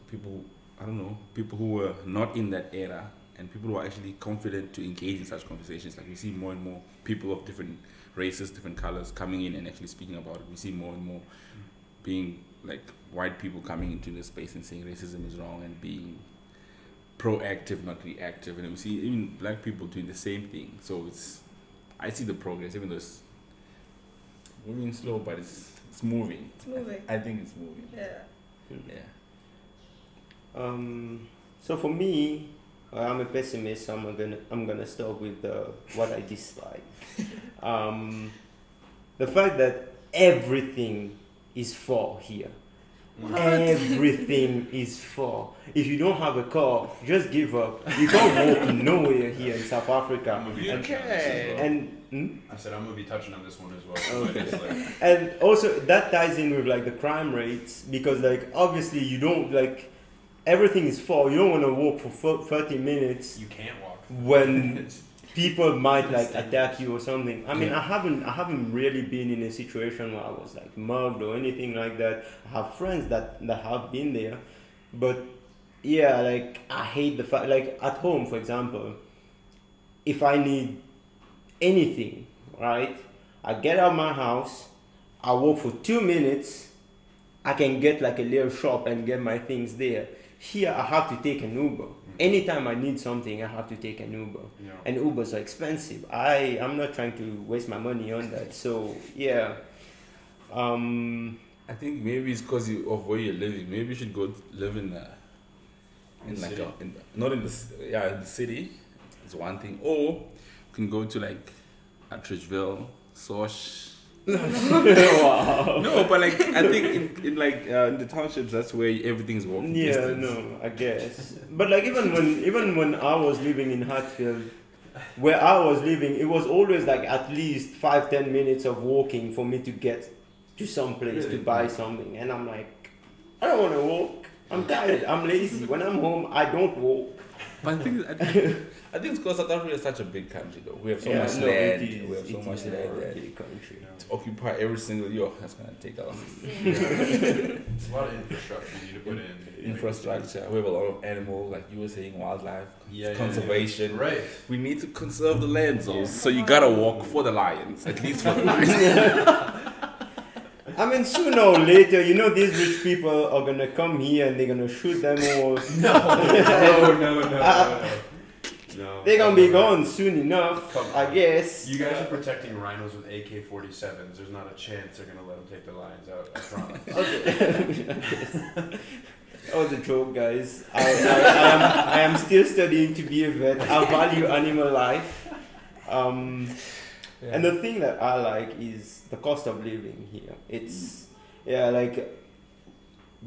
people I don't know people who were not in that era and people who are actually confident to engage in such conversations. Like we see more and more people of different races, different colors coming in and actually speaking about it. We see more and more being like white people coming into the space and saying racism is wrong and being proactive, not reactive. And we see even black people doing the same thing. So it's, I see the progress, even though it's moving slow, but it's it's moving. It's moving. I think it's moving. Yeah. Yeah. Um, so for me, I'm a pessimist. So I'm gonna I'm gonna start with the, what I dislike. [laughs] um, the fact that everything is for here. Everything [laughs] is for. If you don't have a car, just give up. You can't walk [laughs] nowhere here in South Africa. gonna be touching on this as well. And hmm? I said I'm gonna be touching on this one as well. [laughs] Okay. Like- and also that ties in with like the crime rates because like obviously you don't like everything is for you don't want to walk for 30 minutes you can't walk. when [laughs] people might like attack you or something i mean i haven't i haven't really been in a situation where i was like mugged or anything like that i have friends that that have been there but yeah like i hate the fact like at home for example if i need anything right i get out my house i walk for two minutes i can get like a little shop and get my things there here i have to take an uber anytime i need something i have to take an uber know, and Ubers are expensive. I I'm not trying to waste my money on that. So yeah, um, I think maybe it's because of where you're living. Maybe you should go live in a, in In like a, in, not in the yeah in the city. It's one thing. Or can go to like Atteridgeville, Sosh. [laughs] wow. No, but like I think in, in like uh, in the townships, that's where everything's walking Yeah, distance. no, I guess. But like even when even when I was living in Hatfield, where I was living, it was always like at least five ten minutes of walking for me to get to some place to buy something, and I'm like, I don't want to walk. I'm tired. I'm lazy. When I'm home, I don't walk. But I think I think, [laughs] I think it's because South Africa is such a big country, though. We have so Yeah, much no, land. is- we have so much land a that country. you to occupy every single year. That's gonna take a lot. it's [laughs] a lot of infrastructure you need to put in. infrastructure. We have a lot of animals, like you were saying, wildlife, Yeah, yeah, conservation. yeah. Right. We need to conserve the land, so so you gotta walk for the lions, at least for the [laughs] lions. I mean, sooner or later, you know, these rich people are gonna come here and they're gonna shoot them [laughs] all. [laughs] No, no, no, no, Uh, no. They're gonna be gone soon enough, I guess. You guys are protecting rhinos with AK-47s. There's not a chance they're gonna let them take the lions out. I promise. [laughs] That was a joke, guys. I, I, I, am, I am still studying to be a vet. I value animal life. Um, And the thing that I like is the cost of living here. It's, yeah, like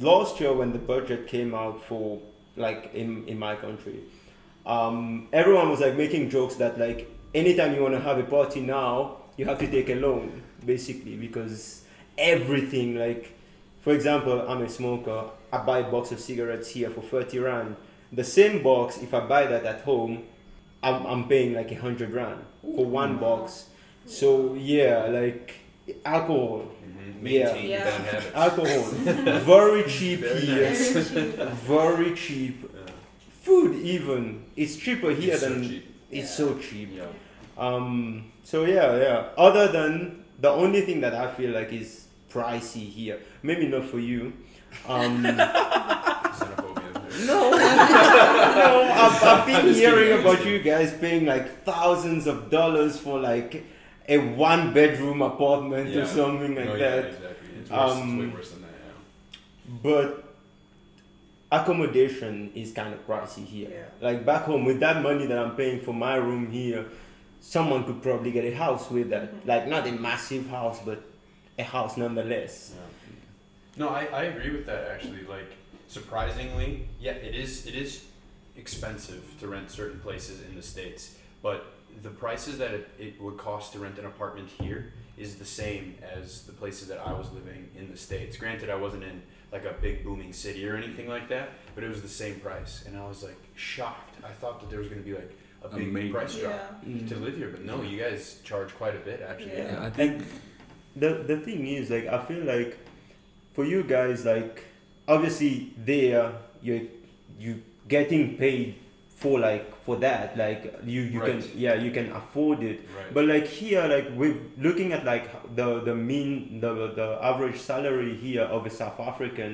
last year when the budget came out for, like, in, in my country, um, everyone was like making jokes that, like, anytime you want to have a party now, you have to take a loan, basically, because everything, like, for example, I'm a smoker. I buy a box of cigarettes here for 30 rand. The same box, if I buy that at home, I'm, I'm paying like a hundred rand for one box. So yeah, like alcohol, Mm-hmm. Yeah. Maintain Yeah. bad habits. alcohol, [laughs] very cheap Very here, nice. very cheap. Yeah. Food even, it's cheaper here It's so than cheap. it's Yeah. so cheap. Yeah. Um, so yeah, yeah. Other than the only thing that I feel like is pricey here. Maybe not for you. Um, [laughs] no, [laughs] no, I've, I've been hearing kidding, about you guys paying like thousands of dollars for like a one bedroom apartment or something like No, yeah, that. exactly. It's, worse, Um, it's way worse than that. Yeah. But accommodation is kind of pricey here. Yeah. Like back home, with that money that I'm paying for my room here, someone could probably get a house with that. Mhm. Like not a massive house, but a house nonetheless. Yeah. No, I, I agree with that actually. Like surprisingly, yeah, it is it is expensive to rent certain places in the states, but the prices that it, it would cost to rent an apartment here is the same as the places that I was living in the states. Granted, I wasn't in like a big booming city or anything like that, but it was the same price, and I was like shocked. I thought that there was going to be like a big Amazing. price drop Yeah. To mm-hmm. live here, but no, you guys charge quite a bit actually. Yeah. Yeah, I think the the thing is like I feel like for you guys like obviously there you're, you getting paid for like for that like you you Right. can yeah you can afford it Right. but like here like we're looking at like the the mean the the average salary here of a South African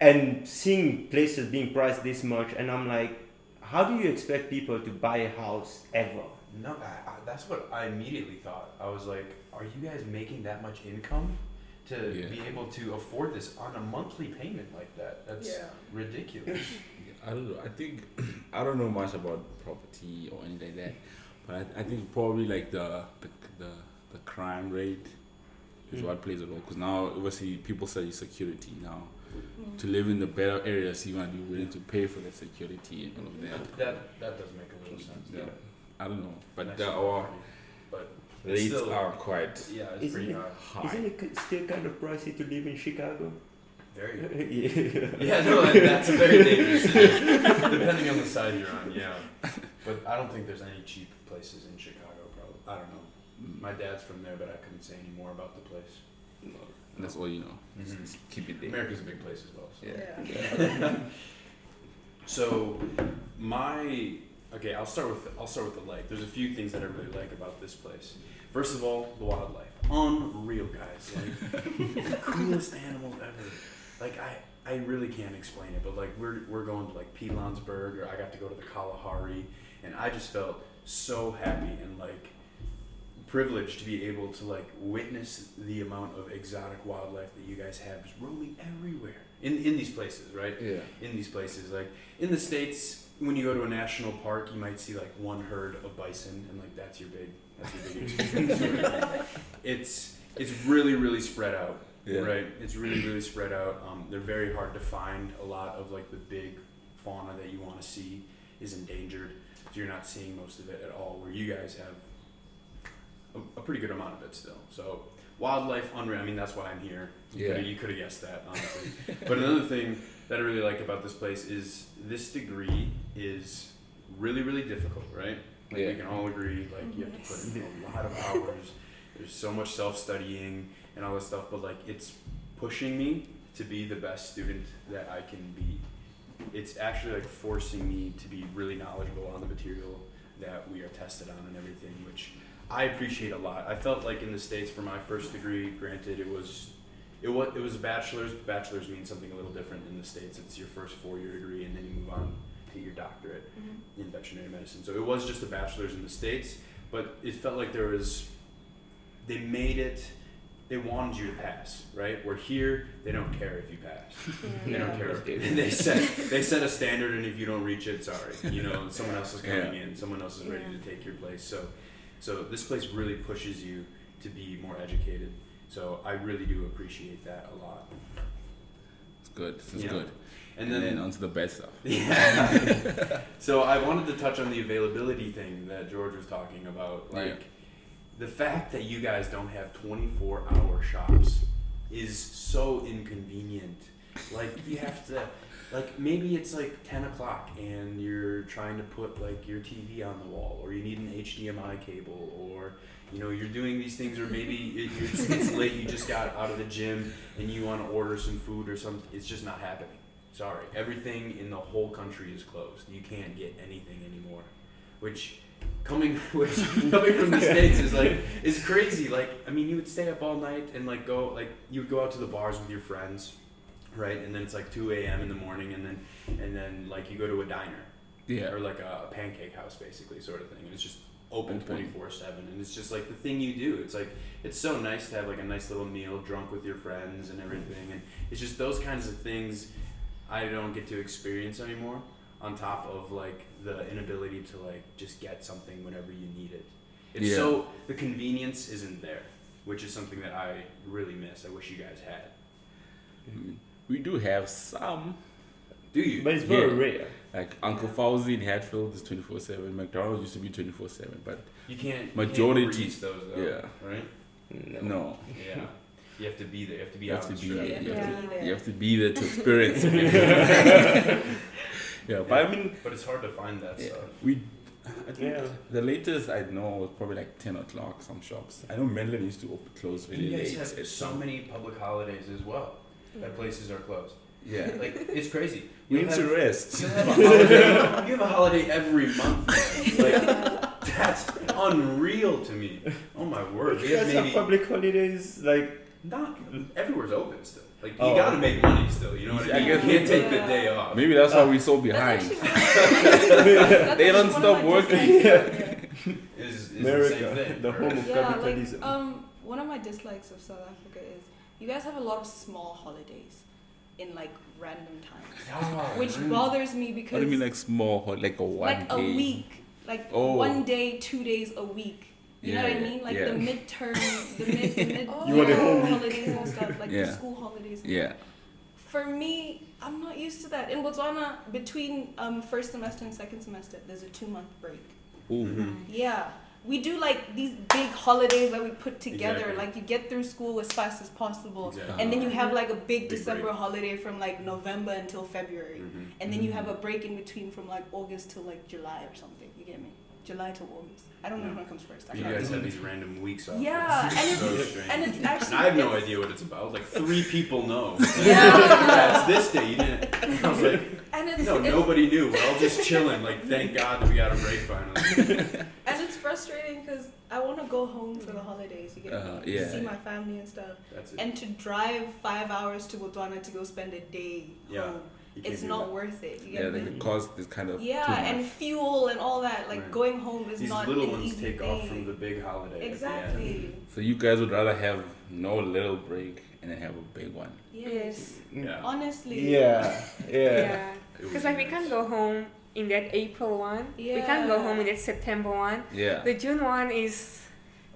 and seeing places being priced this much and I'm like how do you expect people to buy a house ever No, I, I, that's what I immediately thought. I was like, "Are you guys making that much income to Yeah. be able to afford this on a monthly payment like that? That's Yeah. ridiculous." [laughs] I don't know. I think [clears throat] I don't know much about property or anything like that, but I, I think probably like the the the, the crime rate is Mm. what plays a role. Because now obviously people study security now. Mm. To live in the better areas, you want to be willing to pay for the security and all of that. that that does make a little sense. Yeah. I don't know, but Nice the, and our but rates still- are quite yeah, it's Isn't pretty it- high. high. isn't it still kind of pricey to live in Chicago Very. [laughs] yeah. Yeah, no, that's a very dangerous. city. Depending on the side you're on, yeah. But I don't think there's any cheap places in Chicago. Probably, I don't know. My dad's from there, but I couldn't say any more about the place. That's all you know. Mhm. Keep it there. America's a big place as well. So. Yeah. Yeah. [laughs] So my okay, I'll start with I'll start with the light. There's a few things that I really like about this place. First of all, the wildlife, unreal guys, like [laughs] the coolest animals ever. Like I I really can't explain it, but like we're we're going to like Pilanesberg or I got to go to the Kalahari, and I just felt so happy and like privileged to be able to like witness the amount of exotic wildlife that you guys have just roaming everywhere in in these places, right? Yeah. in these places. Like in the states, when you go to a national park, you might see like one herd of bison, and like that's your big that's your big [laughs] experience. It's it's really really spread out, Yeah. right? It's really really spread out. Um, they're very hard to find. A lot of like the big fauna that you want to see is endangered, so you're not seeing most of it at all. Where you guys have a, a pretty good amount of it still. So wildlife unreal. I mean that's why I'm here. You Yeah. coulda- you could have guessed that honestly. [laughs] but another thing that I really like about this place is this degree is really, really difficult, right? Like Yeah. we can all agree, like you have to put in a lot of hours. There's so much self-studying and all this stuff, but like it's pushing me to be the best student that I can be. It's actually like forcing me to be really knowledgeable on the material that we are tested on and everything, which I appreciate a lot. I felt like in the states for my first degree, granted it was it was it was a bachelor's. Bachelor's means something a little different in the states. It's your first four year degree, and then you move on to your doctorate Mhm. in veterinary medicine. So it was just a bachelor's in the states, but it felt like there was they made it. They wanted you to pass, right? We're here they don't care if you pass. They don't care. that's they [laughs] set they set a standard, and if you don't reach it, sorry. You know, someone else is coming Yeah. in. Someone else is ready Yeah. to take your place. So, so this place really pushes you to be more educated. So I really do appreciate that a lot. It's good. It's good. And, And, then, then, onto the bad stuff. [laughs] yeah. so I wanted to touch on the availability thing that George was talking about. Like Yeah. The fact that you guys don't have 24 hour shops is so inconvenient. Like you have to like maybe it's like 10 o'clock and you're trying to put like your TV on the wall or you need an HDMI cable or you know you're doing these things or maybe [laughs] it, it's, it's late you just got out of the gym and you want to order some food or something it's just not happening. Sorry. Everything in the whole country is closed. You can't get anything anymore. Which coming [laughs] [laughs] coming from the states is like is crazy. Like I mean, you would stay up all night and like go like you would go out to the bars with your friends, right? And then it's like two a.m. in the morning, and then and then like you go to a diner Yeah. or like a pancake house basically sort of thing and it's just open Open. 24 7 and it's just like the thing you do it's like it's so nice to have like a nice little meal drunk with your friends and everything and it's just those kinds of things i don't get to experience anymore on top of like the inability to like just get something whenever you need it it's Yeah. so the convenience isn't there which is something that i really miss i wish you guys had We do have some. do you But it's very Yeah. rare. Like Uncle Fauzi in Hatfield is 24 7. McDonald's used to be 24 7, but you can't Majority- you can't those though yeah. right No. no. Yeah. You have to be there. You have to be You out have to be street. there. Yeah. You, have to, you have to be there to experience [laughs] [laughs] it. yeah, but I mean, But it's hard to find that yeah, stuff. we. I think Yeah. the latest I know was probably like 10 o'clock, some shops. I know Menlyn used to open, close really You guys late. have at so some- many public holidays as well that places are closed. Yeah. [laughs] Like it's crazy. we You'll need to rest. [laughs] you'll have a holiday. you have a holiday every month. man. Like [laughs] that's unreal to me. Oh my word. You We have guys have maybe public holidays like not everywhere's open still. Like you Oh. gotta make money still. You know what I mean? I mean? guess you can't take the day off. Maybe that's why we're so behind. [laughs] They don't stop working. dislikes about here. Is, is the same America, thing. the home of Yeah, capitalism. like um, one of my dislikes of South Africa is you guys have a lot of small holidays in like random times, Ah, which really? bothers me because What do you mean, like small, like a one like a week, like Oh. one day, two days a week. You know what I mean? Like yeah. the midterm, the mid, the mid [laughs] You want a whole week. holidays and stuff, like Yeah. the school holidays. Yeah. For me, I'm not used to that. In Botswana, between um, first semester and second semester, there's a two month break. Ooh. Mhm. Yeah. We do like these big holidays that we put together. Exactly. Like you get through school as fast as possible. Exactly. And then you have like a big, Big December break. holiday from like November until February. Mhm. And then you have a break in between from like August till like July or something. You get me? July to August. I don't know when it comes first. I You can't guys have these random weeks off. Yeah, and it's- so strange. and it's actually- I have no idea what it's about. Like three people know. [laughs] Yeah. it's this day. You didn't. I was like, And it's, no, it's nobody knew. We're all just chilling. Like, thank God that we got a break finally. [laughs] and it's frustrating because I want to go home for the holidays. You get Uh, me? yeah. See my family and stuff. That's it. And to drive five hours to Botswana to go spend a day Yeah, home, You can't it's not that. worth it. You Yeah, get like me? the cost is kind of Yeah, too much. and fuel and all that. Like Right. going home is These not little an ones easy take thing. off from the big holiday. at the end. Exactly. So you guys would rather have no little break and then have a big one. Yes. Yeah. Honestly. yeah, [laughs] yeah. Yeah. Because be like we can't go home in that April one. Yeah. We can't go home in that September one. Yeah. The June one is.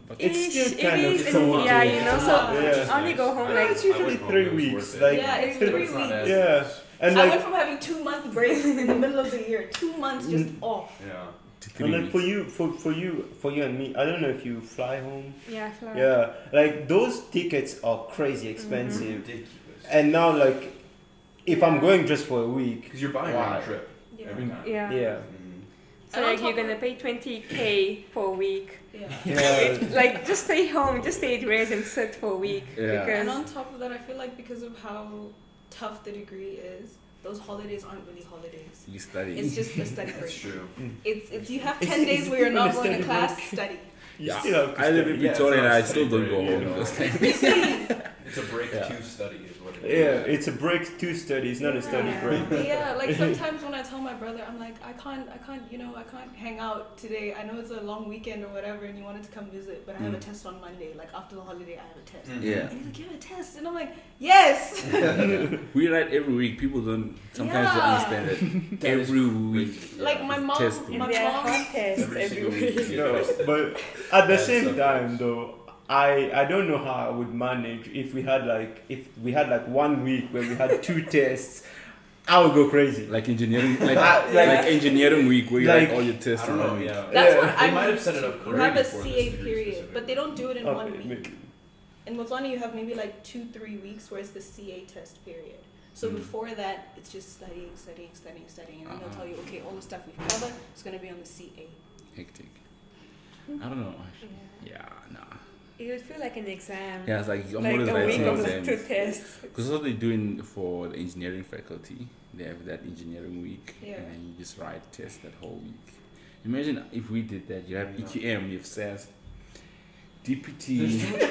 But It's ish, still it kind of is, and- somewhat yeah, a- you know. So. Yeah. Only go home like it's usually I went home, three weeks. it. Like Yeah, it's But three it's not weeks. as- yeah, and I like went from having two month breaks in the middle of the year, two months just Mm. off. Yeah. and like for you, for for you, for you and me. I don't know if you fly home. yeah, fly. Yeah, like those tickets are crazy expensive. Ridiculous. And now, like, if I'm going just for a week, Because you're buying Why? round trip Yeah. every time. Yeah. yeah, Mhm. So And like you're gonna pay 20k for a week. Yeah. [laughs] yeah, [laughs] Like just stay home, just stay at rest and sit for a week. Yeah. And on top of that, I feel like because of how tough the degree is, those holidays aren't really holidays. You study. It's just a study [laughs] That's break. true. Mm. It's it's you have It's- ten days it's where you're not going to class, break. study. you Yeah. still have to I live study. in Yeah, Victoria not and a I still don't go home those [laughs] times. You see, It's a break Yeah. to study, is what it Yeah, it's a break to study. It's not a study break. [laughs] yeah, like [laughs] sometimes when I tell my brother, I'm like, I can't, I can't, you know, I can't hang out today. I know it's a long weekend or whatever, and you wanted to come visit, but I have a Mm. test on Monday. Like after the holiday, I have a test. Mhm. Yeah. And he's like, you have a test, and I'm like, yes. [laughs] We write every week. People don't sometimes don't understand it. Every week. like my mom, Testing. my there are mom. tests Every every week. week. No, but at the That's same so time, though, I I don't know how I would manage if we had like if we had like one week where we had two [laughs] tests. I would go crazy. Like engineering, like, [laughs] Uh, like, like- engineering week where you like- like all your tests I don't know, yeah. That's Yeah. what I'm might have set it up You have a already for this CA period, specific. but they don't do it in one week. maybe. In Botswana, you have maybe like two, three weeks where it's the CA test period. So Mm. before that, it's just studying, studying, studying, studying, and then they'll Uh-huh. tell you, okay, all the stuff we've covered is going to be on the CA. Hectic. I don't know. Yeah, nah. It would feel like an exam. Yeah, it's like I'm like always a writing week of exams. [laughs] two tests. Because what they're doing for the engineering faculty, they have that engineering week, Yeah. and then you just write tests that whole week. Imagine if we did that. You have EQM, you have SAS, There's DPT. so much [laughs]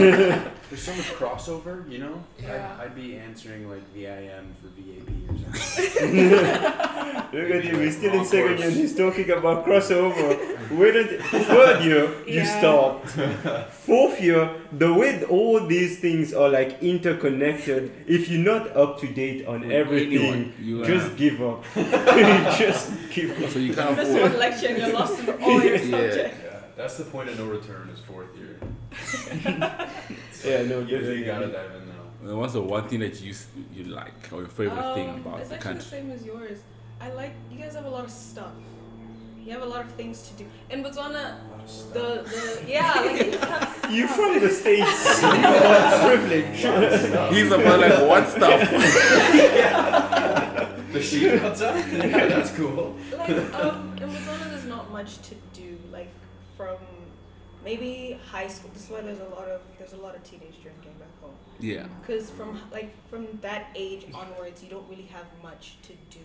crossover. There's so much crossover, you know? Yeah. I'd, I'd be answering like VIM for VAP or something. [laughs] [laughs] Look at him, he's still in second course. year and he's talking about crossover. Where did third year you Yeah. stopped? Fourth year, the way all these things are like interconnected, if you're not up to date on With everything, anyone, you are- just give up. just give up. So you can't Miss afford. one lecture and you're lost in all your Yeah. subjects. Yeah, that's the point of no return is fourth year. [laughs] Yeah, no, You, definitely. you gotta dive in now. Uh, What's the one thing that you you like or your favorite thing Um, about it's the actually the same as yours. I like you guys have a lot of stuff. You have a lot of things to do. In Botswana, the the yeah, like you just have [laughs] You from the states, you are privileged. He's about like what stuff? [laughs] The sheep outside? yeah, that's cool. like um in Botswana there's not much to do. Like from maybe high school. This is why there's a lot of there's a lot of teenage drinking back home. yeah. Because from like from that age onwards, you don't really have much to do.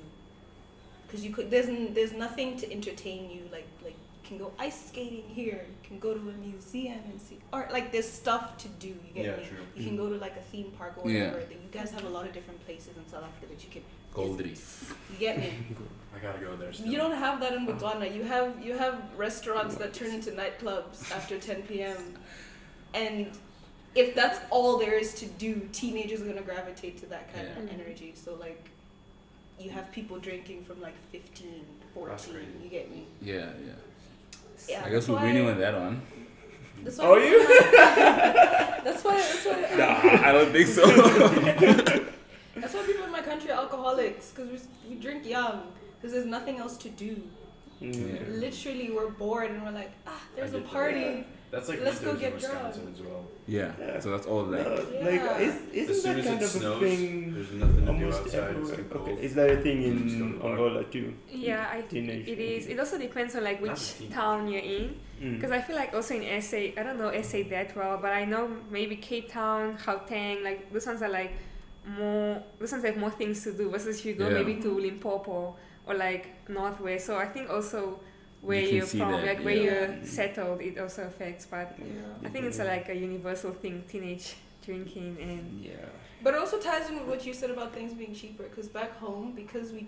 Because you could there's n- there's nothing to entertain you like like you can go ice skating here, you can go to a museum and see art. Like there's stuff to do. You get Yeah, me? true. You can go to like a theme park or whatever. Yeah. whatever. You guys have a lot of different places in South Africa that you can. Gold. Reef. You get me? [laughs] I gotta go there still. You don't have that in Botswana. You have you have restaurants that turn into nightclubs after 10 p.m. [laughs] And if that's all there is to do, teenagers are gonna gravitate to that kind Yeah. of energy. So like, you have people drinking from like 15, 14. You get me? Yeah, yeah. Yeah. I guess we're why- winning on that one. That's why Are you? [laughs] That's why. That's why. Nah, I don't think so. That's why people in my country are alcoholics because we, we drink young because there's nothing else to do. Yeah. Literally, we're bored and we're like, ah, there's a get that. party. That's like Let's go winters in get drunk. As well. yeah. Yeah. So that's all like. No, Yeah. like, is, as isn't soon that as kind it of a snows, thing there's nothing to do outside. It's everywhere? too cold. Okay, is that a thing You just go to in the. Angola too? Yeah, I Teenage it is. It also depends on like which town you're in. Mm. Because I feel like also in SA, I don't know SA that well, but I know maybe Cape Town, Gauteng, like those ones are like more, those ones have more things to do versus if you go Yeah. maybe to Limpopo or like Northwest. So I think also where you you're from, that, like where yeah. you're settled, it also affects. But I think it's a, like a universal thing, teenage drinking and Yeah. But it also ties in with what you said about things being cheaper. Because back home, because we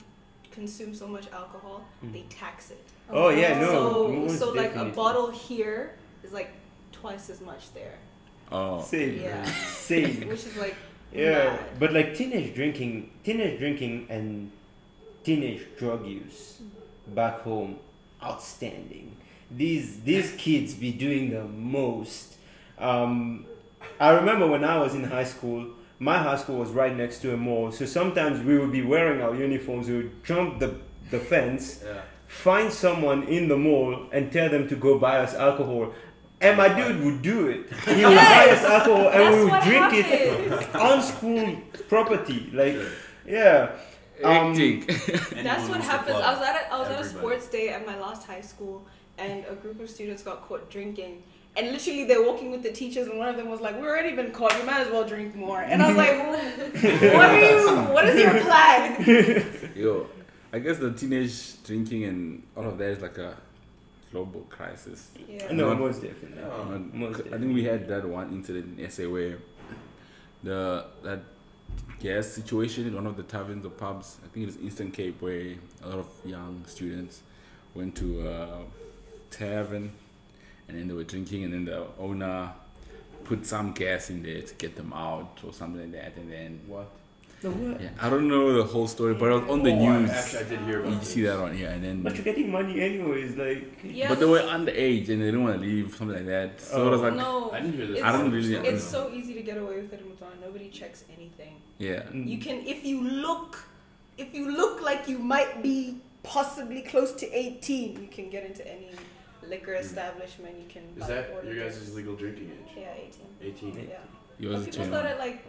consume so much alcohol, Mm. they tax it. Oh, yeah, no, so most so like a bottle here is like twice as much there, Oh. Same. Yeah. Same. [laughs] which is like Yeah, mad. but like teenage drinking, teenage drinking and teenage drug use back home, outstanding. These these kids be doing the most. Um, I remember when I was in high school. My high school was right next to a mall, so sometimes we would be wearing our uniforms. We would jump the the fence, Yeah. find someone in the mall, and tell them to go buy us alcohol. And my dude would do it. He would buy us alcohol, and we would what drink it on school property. Like, yeah. Um, Hectic. Anyone That's what happens. I was at a, I was at a sports day at my last high school, and a group of students got caught drinking. And literally, they're walking with the teachers, and one of them was like, "We've already been caught. You might as well drink more." And I was like, "What [laughs] are you? What is your plan?" [laughs] Yo, I guess the teenage drinking and all of that is like a global crisis. Yeah. No, Not- most definitely. Oh. Uh, most I think we had that one incident in SA where the that gas situation in one of the taverns or pubs, I think it was Eastern Cape, where a lot of young students went to a tavern and then they were drinking, and then the owner put some gas in there to get them out or something like that, and then What? The what? yeah, I don't know the whole story, but it was on the Oh, I- news. Actually, I did hear about You this. see that on here, and then But you're getting money anyways. Like, Yeah. but they were underage and they didn't want to leave, something like that. So it was Oh. like, no. I didn't hear this. It's- I don't before. really- It's so easy to get away with it in Botswana. Nobody checks anything. yeah. mm, You can, if you look, if you look like you might be possibly close to 18, you can get into any liquor establishment. You can. Is buy that order your guys' drinks. legal drinking age? Yeah, 18. 18. Yeah. Yours But is people 21. start at like.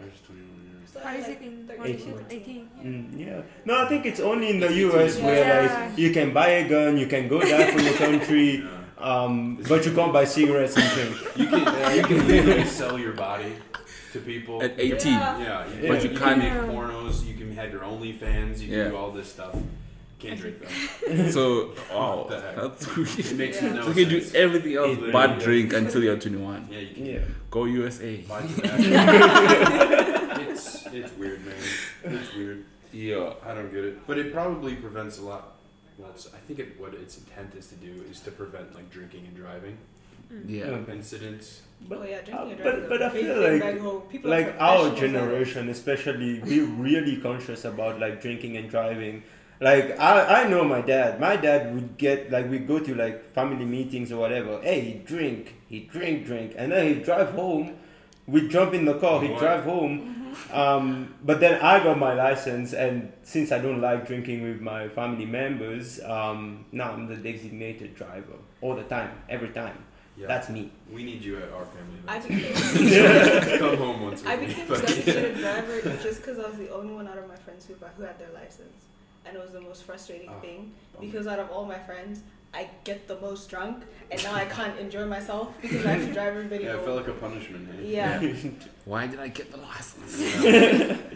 Ours is 21. start how at is like it in 13, what is it? 14. 18? Yeah. mm, yeah. No, I think it's only in the It's US easy. where Yeah. like you can buy a gun, you can go die for your country, um, but you can't buy cigarettes and drink. You can [laughs] you can literally sell your body to people. At 18. Yeah. Yeah, you But you you can't- can make pornos. You can have your OnlyFans. You can Yeah. do all this stuff. Can't drink them. So, wow, What the heck? that's It makes Yeah. no So you can do everything else It but drink until you're 21. Yeah, you can Yeah. Go USA. [laughs] [laughs] buy tobacco. it's it's weird, man. It's weird. Yeah. I don't get it. But it probably prevents a lot. Well, it's, I think it, what its intent is to do is to prevent like drinking and driving Yeah. Okay. incidents. But, oh yeah, drinking uh, and but, driving. but I is a big feel like. People like our professionals at it. generation especially we're really conscious about like drinking and driving like I, I know my dad my dad would get like we go to like family meetings or whatever hey he drink he drink drink and then he drive home we jump in the car he drive home um, but then i got my license and since i don't like drinking with my family members um, now i'm the designated driver all the time every time. Yeah. that's me. We need you at our family I became, [laughs] Come home once a I became but- designated driver just because I was the only one out of my friends who, who had their license, and it was the most frustrating Oh, thing bummer. because out of all my friends, I get the most drunk, and now I can't enjoy myself because I have to [laughs] drive everybody Yeah, it felt like a punishment. Man. yeah. [laughs] Why did I get the license? Yeah. [laughs]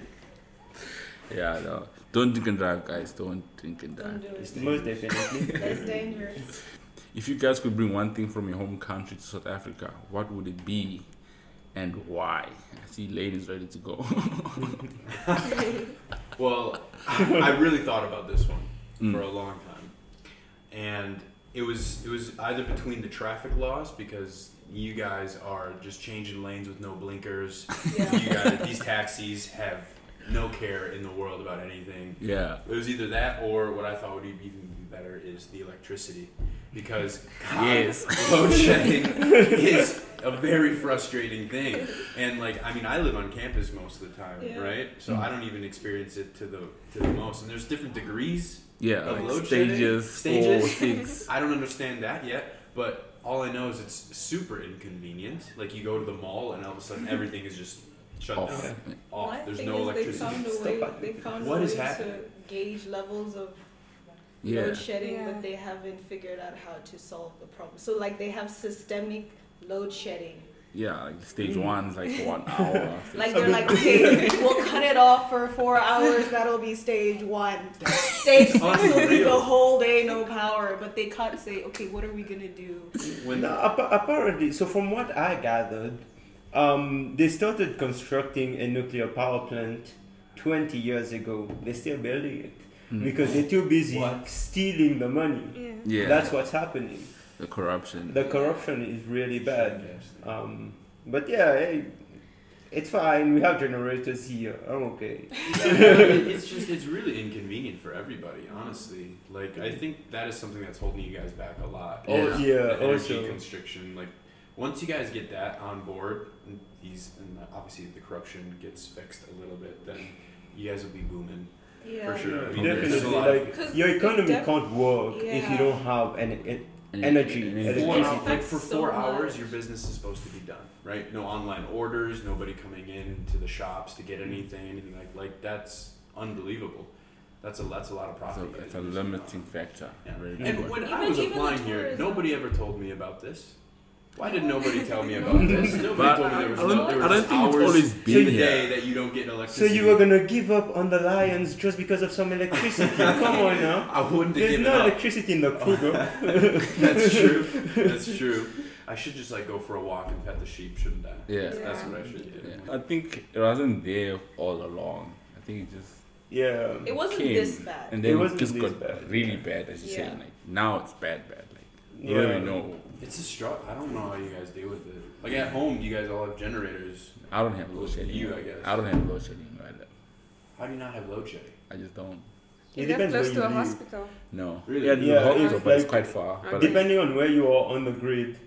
Yeah, no. Don't drink and drive, guys. Don't drink and Don't drive. do It's it. most definitely That's dangerous. If you guys could bring one thing from your home country to South Africa, what would it be and why? I see Lane is ready to go. Well, I really thought about this one Mm. for a long time, and it was it was either between the traffic laws because you guys are just changing lanes with no blinkers. Yeah. You guys, these taxis have no care in the world about anything. yeah. It was either that or what I thought would be even better is the electricity, because God, Yes. load shedding is a very frustrating thing. And like, I mean, I live on campus most of the time, Yeah. right? So mm. I don't even experience it to the to the most. And there's different degrees. Yeah. Of Like load shedding? stages, Stages? four, six. [laughs] I don't understand that yet, but all I know is it's super inconvenient. Like you go to the mall and all of a sudden everything is just shut Off. down, My off. There's no electricity. They found a way. found What a is way happening? to gauge levels of Yeah. load shedding, Yeah. but they haven't figured out how to solve the problem. So like they have systemic load shedding. Yeah. Like stage Mm. one is like one hour. [laughs] Like they're like, okay, [laughs] we'll cut it off for four hours. That'll be stage one. [laughs] Stage six will be the whole day no power. But they can't say, okay, what are we gonna do? When No, apparently, so from what I gathered, um, they started constructing a nuclear power plant 20 years ago. They're still building it Hmm. because they're too busy What? stealing the money. Yeah. yeah. That's what's happening. The corruption. The corruption is really bad. Um, but yeah, hey, it's fine. We have generators here. I'm okay. [laughs] it's just it's really inconvenient for everybody, honestly. Like I think that is something that's holding you guys back a lot. Oh, is yeah, the energy also. constriction. Like once you guys get that on board, and these and obviously the corruption gets fixed a little bit, then you guys will be booming Yeah. for sure. I mean, Definitely, there's a lot of- like 'Cause your economy def- can't work if you don't have an, an And- energy, and- electricity. Four hours, like for so four much. hours, your business is supposed to be done, right? No online orders, nobody coming in to the shops to get anything, anything like like that's unbelievable. That's a that's a lot of It's profit. a, it's a limiting factor. Yeah. Very And good. when I was even applying here, nobody ever told me about this. Why did nobody tell me about this? [laughs] Nobody told me there was I don't, no, there I don't think it's always been the here. day that you don't get So you were gonna give up on the lions just because of some electricity? [laughs] Come on now. I wouldn't have There's given no up. electricity in the Kruger. [laughs] That's true. That's true. I should just like go for a walk and pet the sheep, shouldn't I? Yeah. That's what I should do. Yeah. I think it wasn't there all along. I think it just yeah. It wasn't came this bad. and then it, wasn't just this got bad. really bad, as you say. Like now it's bad, bad. Like you Yeah. don't even know. It's a struggle. I don't know how you guys deal with it. Like at home, do you guys all have generators. I don't have load shedding. You, I guess. I don't have load shedding. Right? How do you not have load shedding? I just don't. It You live depends close to a you hospital. No. Really? Yeah, there's Yeah, a hospital, it's but it's quite far. But Okay. Depending on where you are on the grid,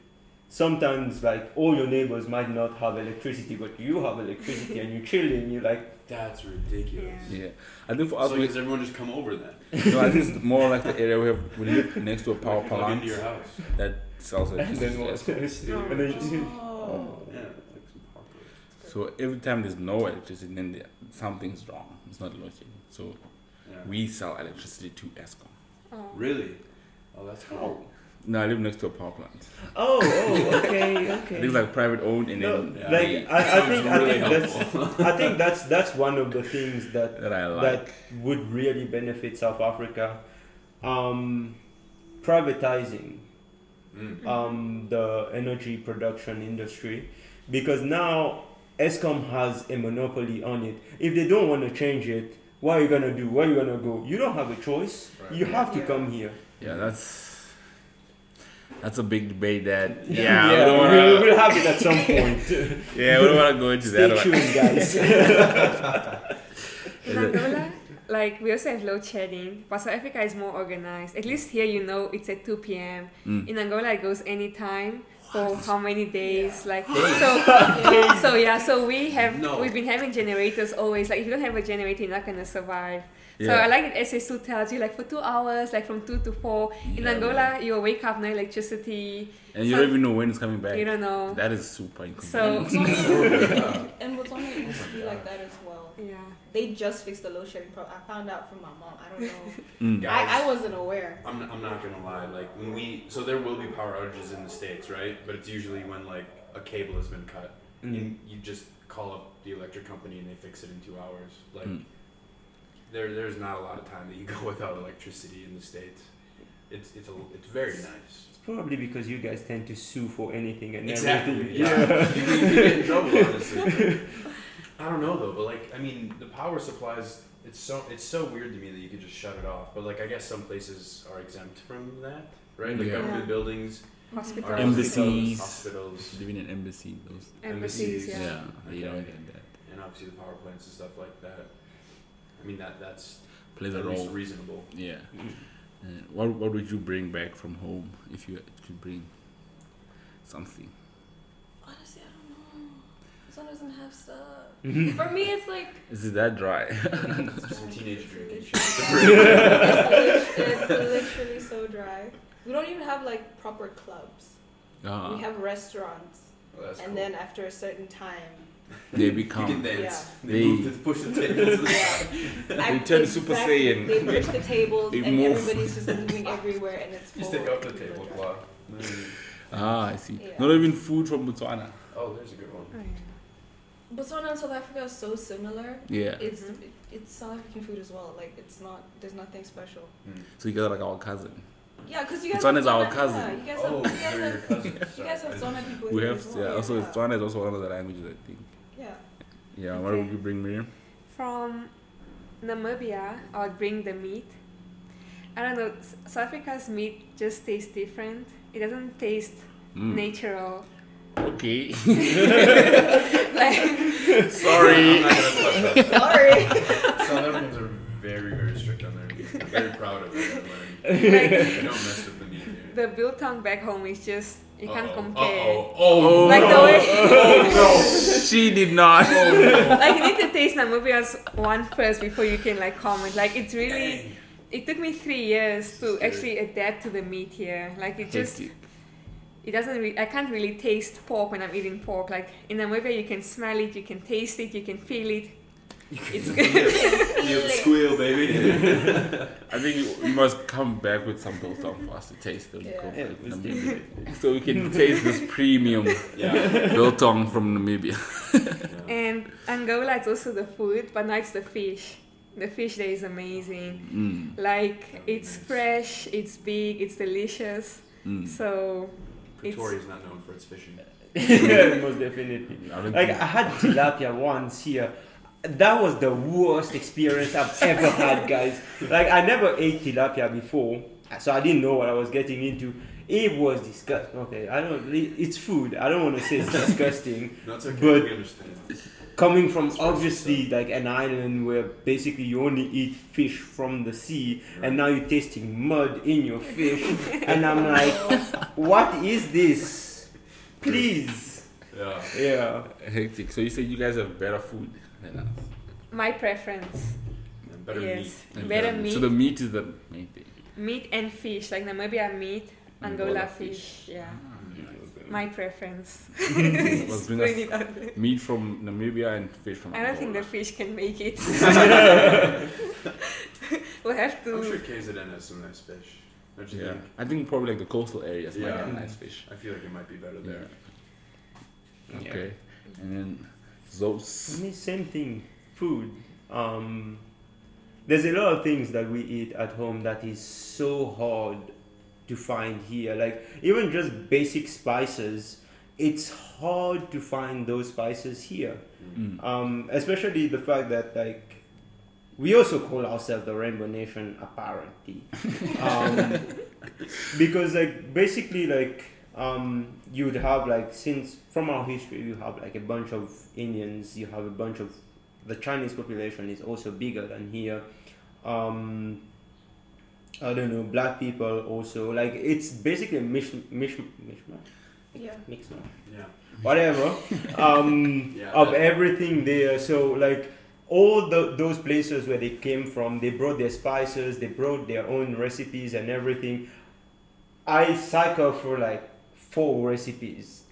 sometimes like all your neighbors might not have electricity, but you have electricity and you're chilling. You're like, That's ridiculous. yeah, I think for us, So we, does everyone just come over then? no, I think it's more like the area we have. We live next to a power Like, plant into your house. that sells and then what? as and then you- Oh. Yeah, like some power grids. So every time there's no electricity, then there, something's wrong. It's not load shedding. So Yeah. we sell electricity to Eskom. Oh. Really? Oh, that's cool. No, I live next to a power plant. oh, oh, okay, [laughs] okay. think it's like private owned, and No, then Yeah. like they- I, I Sounds think I really think that's. [laughs] I think that's that's one of the things that that I like. that would really benefit South Africa. um, privatizing Mm. um, the energy production industry because now Eskom has a monopoly on it. If they don't want to change it, what are you gonna do? Where are you gonna go? You don't have a choice. Right. You have to Yeah. come here. Yeah, that's that's a big debate. That [laughs] yeah, yeah, we don't wanna, we'll, we'll have it at some point. [laughs] yeah, we don't want to go into Stay that. one. tuned, guys. [laughs] In Angola, like we also have load shedding, but South Africa is more organized. At least here, you know, it's at 2 p.m. Mm. In Angola, it goes anytime for how many days? Like Days? so, [laughs] so yeah. So we have No. we've been having generators always. Like if you don't have a generator, you're not gonna survive. So Yeah. I like that SS2 tells you like for two hours, like from two to four. In Yeah, Angola, you wake up no electricity. and you so- don't even know when it's coming back. You don't know. That is super So inconvenient. and Botswana used to be like that as well. Yeah. They just fixed the load shedding problem. I found out from my mom. I don't know. [laughs] Mm. Guys, I, I wasn't aware. I'm, I'm not gonna lie. Like when we, so there will be power outages in the states, right? But it's usually when like a cable has been cut, Mm. and you just call up the electric company and they fix it in two hours. Like Mm. there, there's not a lot of time that you [laughs] go without electricity in the states. It's it's a, it's very nice. It's probably because you guys tend to sue for anything and Exactly. everything. Yeah. [laughs] you, you get in trouble honestly. I don't know though, but like I mean, the power supplies. It's so it's so weird to me that you could just shut it off. But like I guess some places are exempt from that, right? Like Yeah. government buildings, Hospital. are Embassies. hospitals, Living in embassy, those. Embassies. embassies. Yeah. Yeah, you don't get that. and obviously the power plants and stuff like that. I mean that that's Plays a at least role. reasonable. Yeah. [laughs] Uh, what What would you bring back from home if you could bring something? Honestly, I don't know. Botswana doesn't have stuff. Mhm. For me, it's like Is it that dry? [laughs] Some teenage drinking [laughs] it's, shit. it's literally so dry. We don't even have like proper clubs. uh, We have restaurants, Oh, that's and cool. then after a certain time, they you can become. dance. Yeah. They, They- move to push the tables. [laughs] they turn Super Saiyan. They push the tables, and move. everybody's just moving everywhere, and it's you full. stick up the people are tablecloth. Ah, I see. Yeah. Not even food from Botswana. Oh, there's a good one. Oh, yeah. drunk. Botswana and South Africa are so similar. Yeah. It's Mhm. it's South African food as well. Like it's not. There's nothing special. So you guys are like our cousin. Yeah, because you guys. Botswana have is our Tswana- cousin. Yeah, you guys Oh, have. You guys have, cousins. you guys have Tswana people. We have well. yeah. Also, yeah. Botswana is also one of the languages I think. Yeah. Yeah. What Okay. would you bring, Miriam? From Namibia, I would bring the meat. I don't know, South Africa's meat just tastes different. It doesn't taste Mm. natural. Okay. Like, [laughs] Sorry. I'm not gonna. [laughs] Sorry. South Africans are very, very strict on their meat. I'm very proud of it. They don't mess with the meat here. the biltong back home is just, you can't Uh-oh. compare. Uh-oh. Oh, Like the no. way, Oh, she did not. Oh, like you need to taste Namibia's one first before you can like comment. Like it's really, Dang. it took me three years to Scary. actually adapt to the meat here. Like it just, Hectic. It doesn't re- I can't really taste pork when I'm eating pork. Like in Namibia, you can smell it, you can taste it, you can feel it. It's [laughs] good. You squeal, baby. [laughs] I think you, you must come back with some biltong for us to taste when you Yeah. Yeah, back to let's do Namibia. so we can taste this premium yeah. biltong from Namibia. yeah. and Angola, it's also the food, but now it's the fish. The fish there is amazing. Mm, Like it's fresh, it's big, it's delicious. mm. So Pretoria is not known for its fishing. yeah, [laughs] most definitely. I don't Like I had tilapia once here. That was the worst experience I've ever had, guys. Like I never ate tilapia before, so I didn't know what I was getting into. It was disgusting. Okay, I don't. It's food. I don't want to say it's [laughs] disgusting. That's it's okay. But- we understand. Coming from obviously like an island where basically you only eat fish from the sea, and now you're tasting mud in your [laughs] fish, and I'm like, what is this? Please. Yeah. Yeah. hectic. So you say you guys have better food than us. my preference. And better yes. meat. And Better better- meat. So the meat is the main thing. Meat and fish, like Namibia meat, Angola, Angola fish. fish. Yeah, Ah, my preference. Let's bring us it out there. meat from Namibia and fish from I don't think the fish can make it. [laughs] [laughs] we'll have to. I'm sure to. KZN has some nice fish. Don't you Yeah, think? I think probably like the coastal areas might Yeah. have nice fish. I feel like it might be better Yeah. there. Okay. And then I those. mean, same thing. Food. Um, there's a lot of things that we eat at home that is so hard to find here. Like even just basic spices, it's hard to find those spices here. Mm. Um, especially the fact that like we also call ourselves the Rainbow Nation apparently, [laughs] um, because like basically like um, you would have like since from our history you have like a bunch of Indians, you have a bunch of the Chinese population is also bigger than here. Um, I don't know, black people also like it's basically a mish mish mishmash Yeah. mixmash Yeah. whatever [laughs] um, Yeah, of everything there so like all the, those places where they came from they brought their spices they brought their own recipes and everything i cycle for like four recipes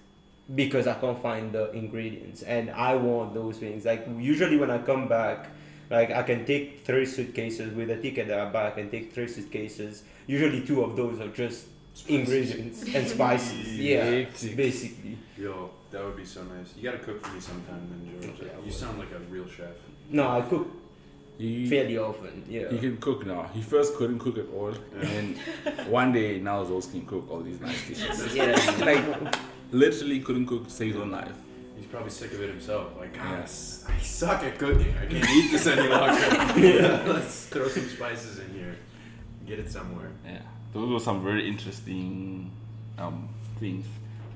because i can't find the ingredients and i want those things like usually when i come back like i can take three suitcases with a ticket that i buy i can take three suitcases usually two of those are just ingredients and [laughs] spices yeah Hectic. basically Yo, that would be so nice. You gotta cook for me sometime then, George. Yeah, I you sound like a real chef. No, I cook You, fairly often. Yeah. you can cook now. He first couldn't cook at all, and then one day now Zos can cook all these nice dishes. [laughs] yeah. like literally couldn't cook to save his own life. He's probably sick of it himself. Like, Yeah. yes, I suck at cooking. I can't eat this any longer. [laughs] [laughs] Let's throw some spices in here. Get it somewhere. Yeah, those were some very interesting um, things.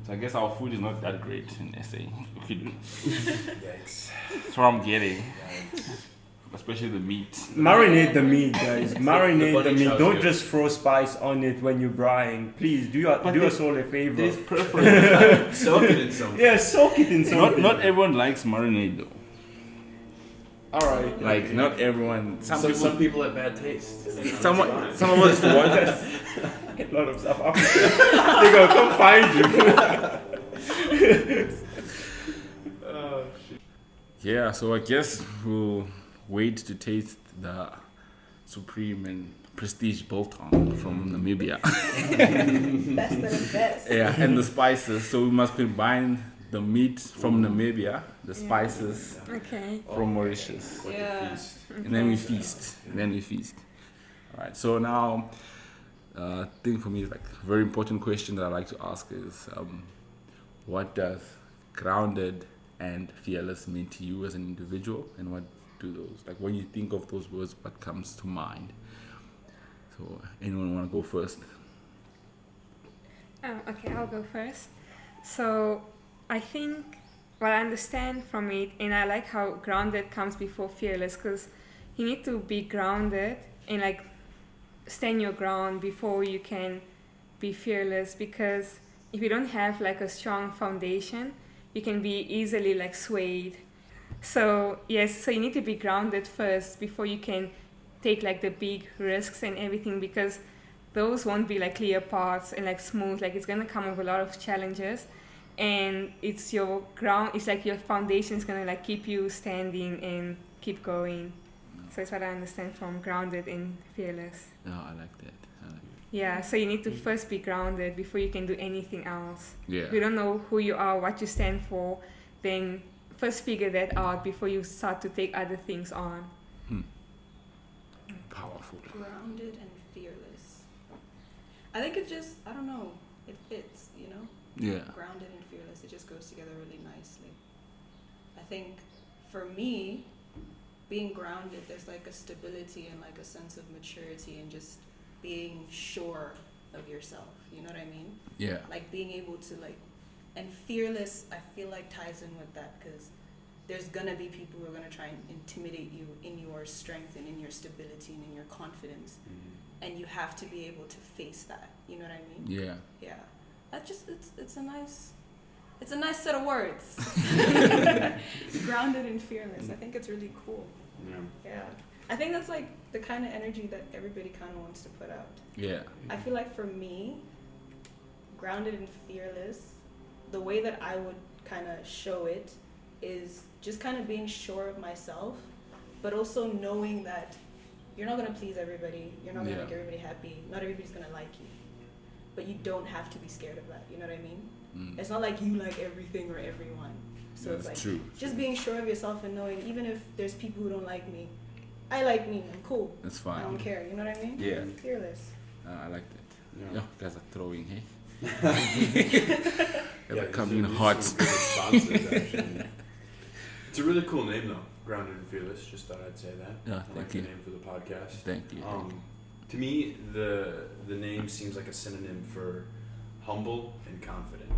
So I guess our food is not that great in SA. [laughs] Yikes. That's what I'm getting, especially the meat. Marinate the meat, [laughs] guys. Marinate the, bunny meat. Don't here. just throw spice on it when you're frying. Please do your, But do us all a favor. There's preference. [laughs] Soak it in something. Yeah, soak it in not something. not everyone likes marinade though. all right. Like not everyone. Some Some, people. some people have bad taste. Someone, some of us want. A lot of South Africans. They're gonna come find you. [laughs] oh, shit. Yeah, so I guess we'll wait to taste the supreme and prestige biltong from Namibia. [laughs] Best of the best. yeah, and the spices. So we must combine the meat from Namibia, the Yeah. spices Okay. from Mauritius, Yeah. feast. and then we feast. And then we feast. All right. So now, uh, thing for me is like a very important question that I like to ask is, um, what does grounded and fearless mean to you as an individual, and what those like when you think of those words, what comes to mind? So, anyone want to go first? Oh, okay, I'll go first. So, I think what I understand from it, and I like how grounded comes before fearless, because you need to be grounded and like stand your ground before you can be fearless. Because if you don't have like a strong foundation, you can be easily like swayed. So yes, so you need to be grounded first before you can take like the big risks and everything because those won't be like clear paths and like smooth. Like it's gonna come with a lot of challenges and it's your ground it's like your foundation is gonna like keep you standing and keep going. So that's what i understand from grounded and fearless. No, I like that. I like yeah so you need to first be grounded before you can do anything else. Yeah. if you don't know who you are what you stand for then first figure that out before you start to take other things on hmm. Powerful. Grounded and fearless. I think it just, I don't know, it fits, you know? Yeah. Grounded and fearless, it just goes together really nicely. I think for me, being grounded, there's like a stability and like a sense of maturity and just being sure of yourself. You know what I mean? Yeah. like being able to like and fearless i feel like ties in with that because there's gonna be people who are gonna try and intimidate you in your strength and in your stability and in your confidence. Mm-hmm. And you have to be able to face that you know what i mean? Yeah. yeah. That just it's it's a nice it's a nice set of words. [laughs] [laughs] Grounded and fearless. I think it's really cool. Yeah. yeah. I think that's like the kind of energy that everybody kind of wants to put out. Yeah. I feel like for me, grounded and fearless, the way that I would kind of show it is just kind of being sure of myself, but also knowing that you're not going to please everybody. You're not going to Yeah. make everybody happy. Not everybody's going to like you. But you don't have to be scared of that. You know what I mean? Mm. It's not like you like everything or everyone. So That's it's like true. just being sure of yourself and knowing even if there's people who don't like me, I like me. I'm cool. That's fine. I don't care. You know what I mean? Yeah. Fearless. Uh, I like that. Yeah. Yeah, you guys are throwing, hey? Yeah, coming in are- these hot. are some good sponsors, actually. it's a really cool name, though. Grounded and fearless. Just thought I'd say that. Yeah, I like thank the you. name for the podcast. Thank you. Um, to me, the the name seems like a synonym for humble and confident,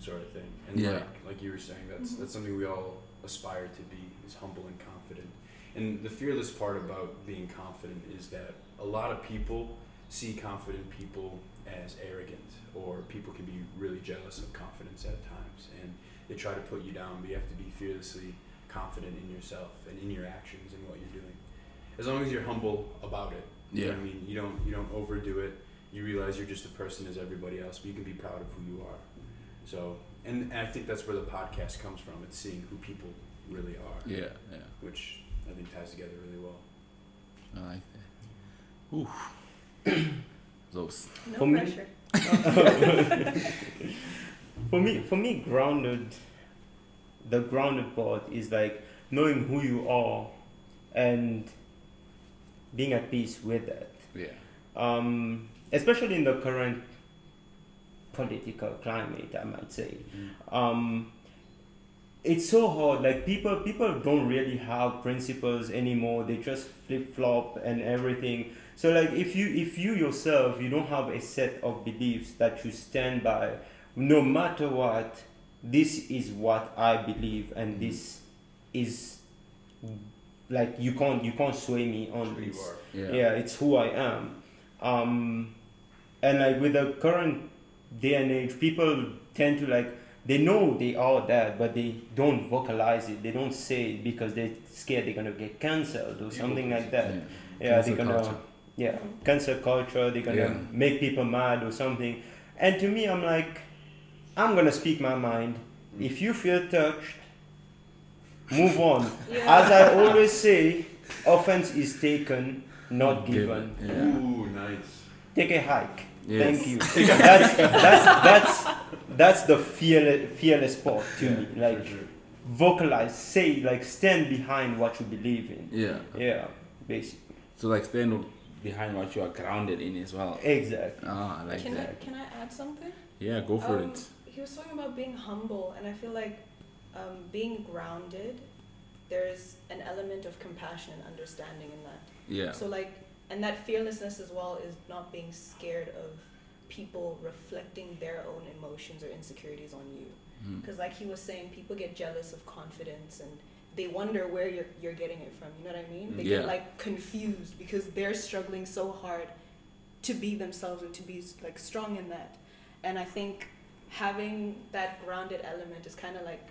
sort of thing. And Yeah. like, like you were saying, that's that's something we all aspire to be is humble and confident. And the fearless part about being confident is that a lot of people see confident people as arrogant, or people can be really jealous of confidence at times, and they try to put you down. But you have to be fearlessly confident in yourself and in your actions and what you're doing. As long as you're humble about it, you know what I mean? You don't you don't overdo it. You realize you're just a person as everybody else, but you can be proud of who you are. So, and, and I think that's where the podcast comes from. It's seeing who people really are, Yeah, yeah. which I think ties together really well. I like that. Ooh. [clears throat] Those. No For me- pressure. [laughs] for me for me grounded the grounded part is like knowing who you are and being at peace with that. Yeah. um, especially in the current political climate i might say. Um, it's so hard like people people don't really have principles anymore. They just flip-flop and everything so like if you if you yourself you don't have a set of beliefs that you stand by no matter what this is what i believe and this is like you can't you can't sway me on Who this. Yeah. yeah it's who i am um and like with the current day and age people tend to like they know they are that but they don't vocalize it they don't say it because they're scared they're gonna get cancelled or something like that Yeah. yeah they're gonna culture. Yeah mm. cancel culture they're gonna Yeah. make people mad or something and to me i'm like i'm gonna speak my mind if you feel touched move on [laughs] Yeah. as i always say offense is taken not given Yeah. Ooh, nice. take a hike Yes. thank you [laughs] that's that's that's that's the fearless fearless part to me like sure. vocalize say like stand behind what you believe in Yeah. yeah basically So like stand behind what you are grounded in as well. exactly Ah, I like Can I that. can I add something? Yeah, go for Um, it. He was talking about being humble, and I feel like um, being grounded. There's an element of compassion and understanding in that. Yeah. So like, and that fearlessness as well is not being scared of people reflecting their own emotions or insecurities on you. Mm. Because like he was saying, people get jealous of confidence and they wonder where you're you're getting it from. You know what I mean? They Yeah. get like confused because they're struggling so hard to be themselves and to be like strong in that. And I think having that grounded element is kind of like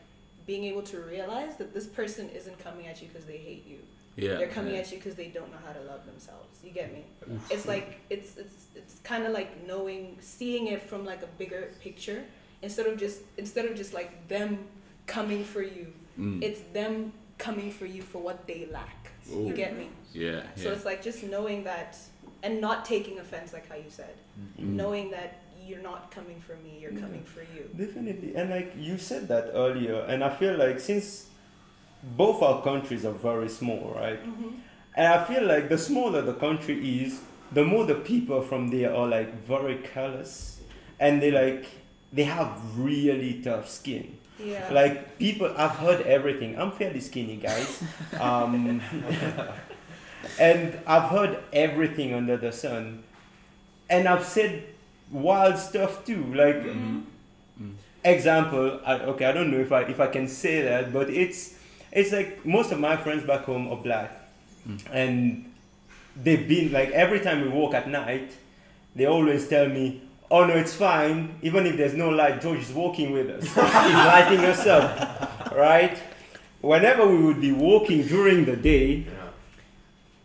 being able to realize that this person isn't coming at you because they hate you. Yeah. They're coming yeah. at you because they don't know how to love themselves. You get me? It's like it's it's it's kind of like knowing, seeing it from like a bigger picture instead of just instead of just like them coming for you. Mm. It's them coming for you for what they lack. Ooh. You get me? yeah. So yeah. it's like just knowing that and not taking offense, like how you said, Mm. knowing that you're not coming for me, you're Yeah. coming for you. Definitely, and like you said that earlier, and I feel like since both our countries are very small, right? Mm-hmm. And I feel like the smaller the country is, the more the people from there are like very careless, and they like they have really tough skin. Yeah. Like people, I've heard everything. I'm fairly skinny, guys, [laughs] um, and I've heard everything under the sun, and I've said wild stuff too. Like Mm-hmm. Mm. example I, okay i don't know if i if i can say that but it's it's like most of my friends back home are black Mm. and they've been like every time we walk at night they always tell me oh no it's fine even if there's no light george is walking with us [laughs] he's lighting us up right whenever we would be walking during the day Yeah.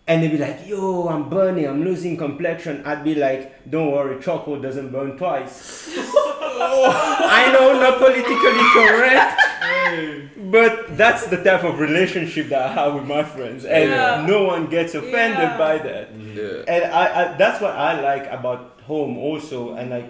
and they'd be like, yo, I'm burning, I'm losing complexion. I'd be like, don't worry, charcoal doesn't burn twice. [laughs] I know, not politically correct, but that's the type of relationship that I have with my friends. And Yeah. no one gets offended Yeah. by that. Yeah. And I, I, that's what I like about home also. And like,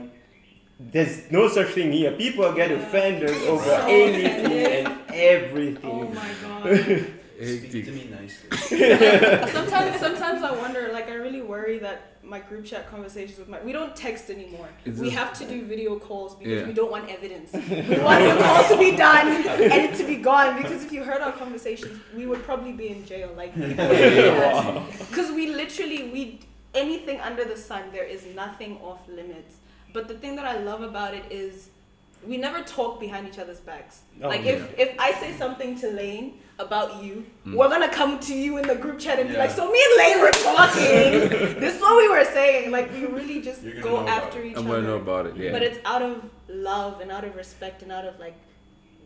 there's no such thing here. People get Yeah. offended [laughs] over So anything offended. and everything. Oh my god. [laughs] Speak to me nicely. [laughs] sometimes sometimes I wonder, like I really worry that my group chat conversations with my we don't text anymore. It's we just- have to do video calls because Yeah. we don't want evidence. We want the call to be done and it to be gone because if you heard our conversations, we would probably be in jail. Like because we literally we anything under the sun, there is nothing off limits. But the thing that I love about it is we never talk behind each other's backs. Oh, like if if I say something to Lane about you, Mm. we're gonna come to you in the group chat and be like, "So me and Lane were talking. [laughs] this is what we were saying." Like we really just go know about after each other. I'm gonna know about it. Yeah. But it's out of love and out of respect and out of like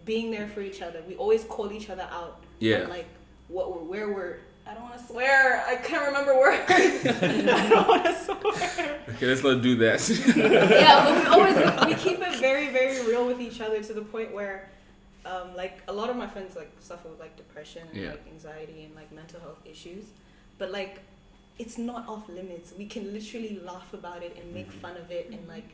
being there for each other. We always call each other out. Yeah. On, like what we're where we're. I don't want to swear. I can't remember words. [laughs] I don't want to swear. okay, let's not do that. [laughs] yeah, but we always we, we keep it very very real with each other to the point where, um, like a lot of my friends like suffer with like depression and Yeah. like anxiety and like mental health issues, but like it's not off limits. We can literally laugh about it and make fun of it and like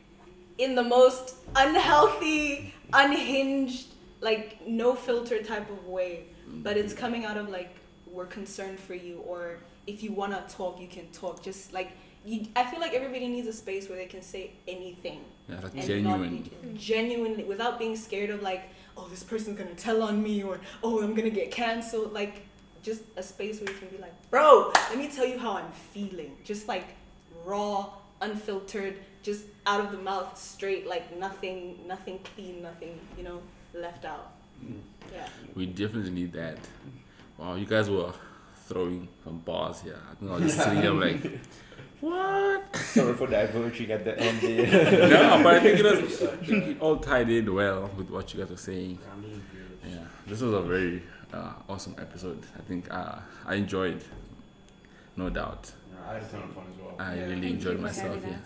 in the most unhealthy, unhinged, like no filter type of way. But it's coming out of like we're concerned for you or if you wanna talk you can talk. Just like you I feel like everybody needs a space where they can say anything. yeah, like And genuine. Not genuinely without being scared of like, oh this person's gonna tell on me or oh I'm gonna get cancelled. Like just a space where you can be like, bro, let me tell you how I'm feeling. Just like raw, unfiltered, just out of the mouth, straight, like nothing, nothing clean, nothing, you know, left out. Mm. Yeah. We definitely need that. Wow, you guys were throwing some bars here. I think I was just sitting there like, [laughs] what? Sorry for diverging at the end there. [laughs] no, but I think it, was, it, it all tied in well with what you guys were saying. Grounded and fearless. Yeah, this was a very uh, awesome episode. I think uh, I enjoyed, no doubt. Yeah, I had a ton of fun as well. I Yeah. really Thank enjoyed you myself. Yes. Yeah.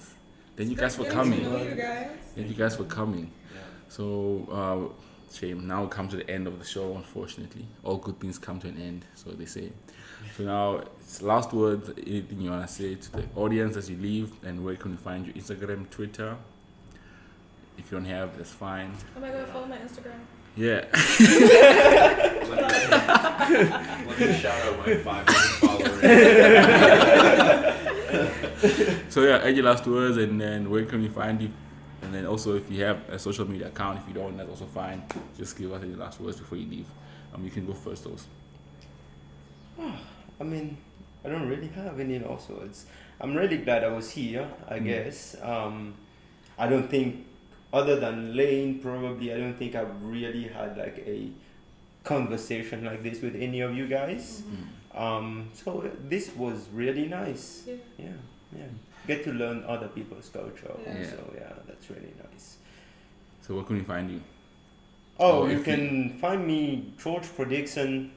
Thank you guys for coming. you guys. Thank you guys for coming. Yeah. So, uh, shame. Now we come to the end of the show. Unfortunately, all good things come to an end, so they say. So now, it's last words. Anything you wanna say to the audience as you leave, and where can we find you? Instagram, Twitter. If you don't have, that's fine. Oh my god, follow my Instagram. Yeah. [laughs] Let me shout out my 500 followers. So yeah, any last words, and then where can we find you? And then also, if you have a social media account, if you don't, that's also fine. Just give us any last words before you leave. Um, you can go first, those. [sighs] I mean, I don't really have any last words. I'm really glad I was here, I Mm. guess. Um, I don't think, other than Lane, probably, I don't think I've really had like a conversation like this with any of you guys. Um, so this was really nice. Yeah. Yeah, yeah. Get to learn other people's culture. Yeah. Yeah. So yeah, that's really nice. So where can we find you? Oh, you if you- can find me George Prediction.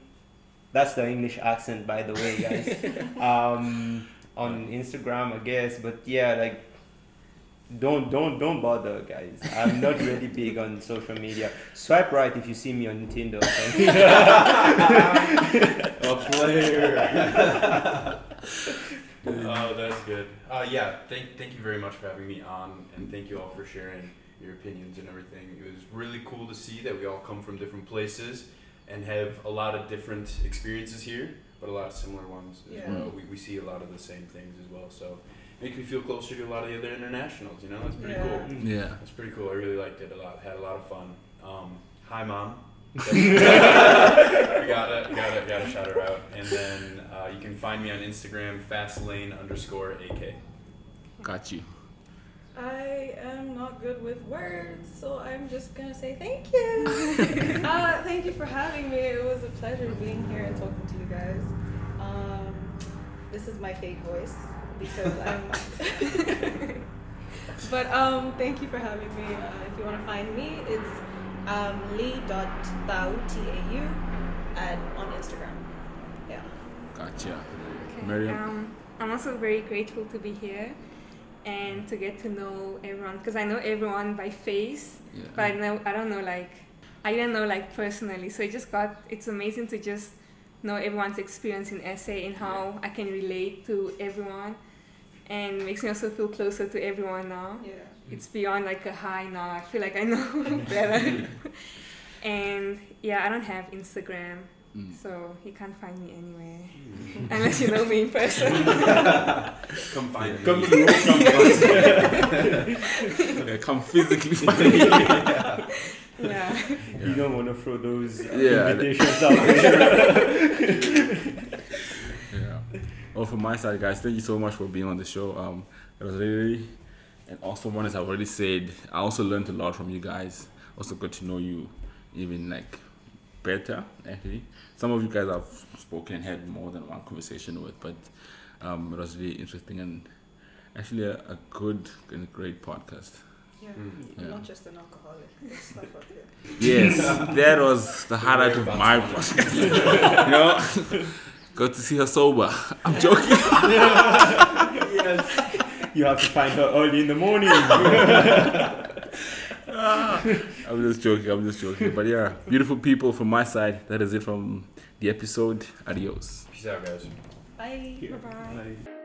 That's the English accent, by the way, guys. [laughs] um, on Instagram, I guess. But yeah, like, don't don't don't bother, guys. I'm not really [laughs] big on social media. Swipe right if you see me on Tinder. or something. [laughs] A player. [laughs] oh, that's good. Uh, yeah, thank, thank you very much for having me on, and thank you all for sharing your opinions and everything. It was really cool to see that we all come from different places and have a lot of different experiences here, but a lot of similar ones as Yeah. well. We, we see a lot of the same things as well, so it makes me feel closer to a lot of the other internationals. You know, that's pretty Yeah. cool. Yeah. That's pretty cool. I really liked it a lot. Had a lot of fun. Um, hi, mom. [laughs] gotta gotta gotta shout her out. And then uh, you can find me on Instagram, fastlane underscore ak. Got you. I am not good with words, so I'm just gonna say thank you. [laughs] uh, thank you for having me. It was a pleasure being here and talking to you guys. Um, this is my fake voice because I'm. [laughs] but um, thank you for having me. Uh, if you want to find me, it's um, lee.tau, T-A-U, at, on Instagram. Yeah. Gotcha. Okay. Miriam? Um, I'm also very grateful to be here and to get to know everyone because I know everyone by face, Yeah. but I know I don't know like I didn't know like personally. So it just got it's amazing to just know everyone's experience in SA and how I can relate to everyone, and makes me also feel closer to everyone now. Yeah. It's beyond like a high now. I feel like I know [laughs] [laughs] better. and yeah, I don't have Instagram, So he can't find me anywhere unless you know me in person. [laughs] Come find me. Come to some Okay, come physically find me. yeah. You don't want to throw those uh, Yeah. invitations out there. Yeah. Well, from my side, guys, thank you so much for being on the show. Um, it was really an also, one, as I've already said. I also learned a lot from you guys. Also got to know you even like better. Actually, some of you guys I've spoken and had more than one conversation with, but um, it was really interesting and actually a, a good and great podcast. Yeah. Mm. Yeah. not just an alcoholic. There's stuff up here. [laughs] Yes, that was the highlight of my podcast. you know, [laughs] got to see her sober. I'm joking. [laughs] yes. You have to find her early in the morning. [laughs] I'm just joking. I'm just joking. But yeah, beautiful people from my side. That is it from the episode. Adios. Peace out, guys. Bye. Bye-bye.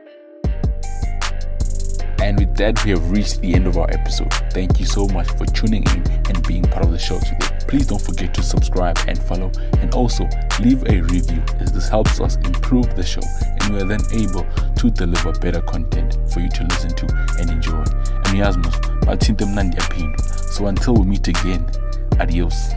And with that, we have reached the end of our episode. Thank you so much for tuning in and being part of the show today. Please don't forget to subscribe and follow, and also leave a review as this helps us improve the show, and we are then able to deliver better content for you to listen to and enjoy. And Yasmus, so until we meet again, adios.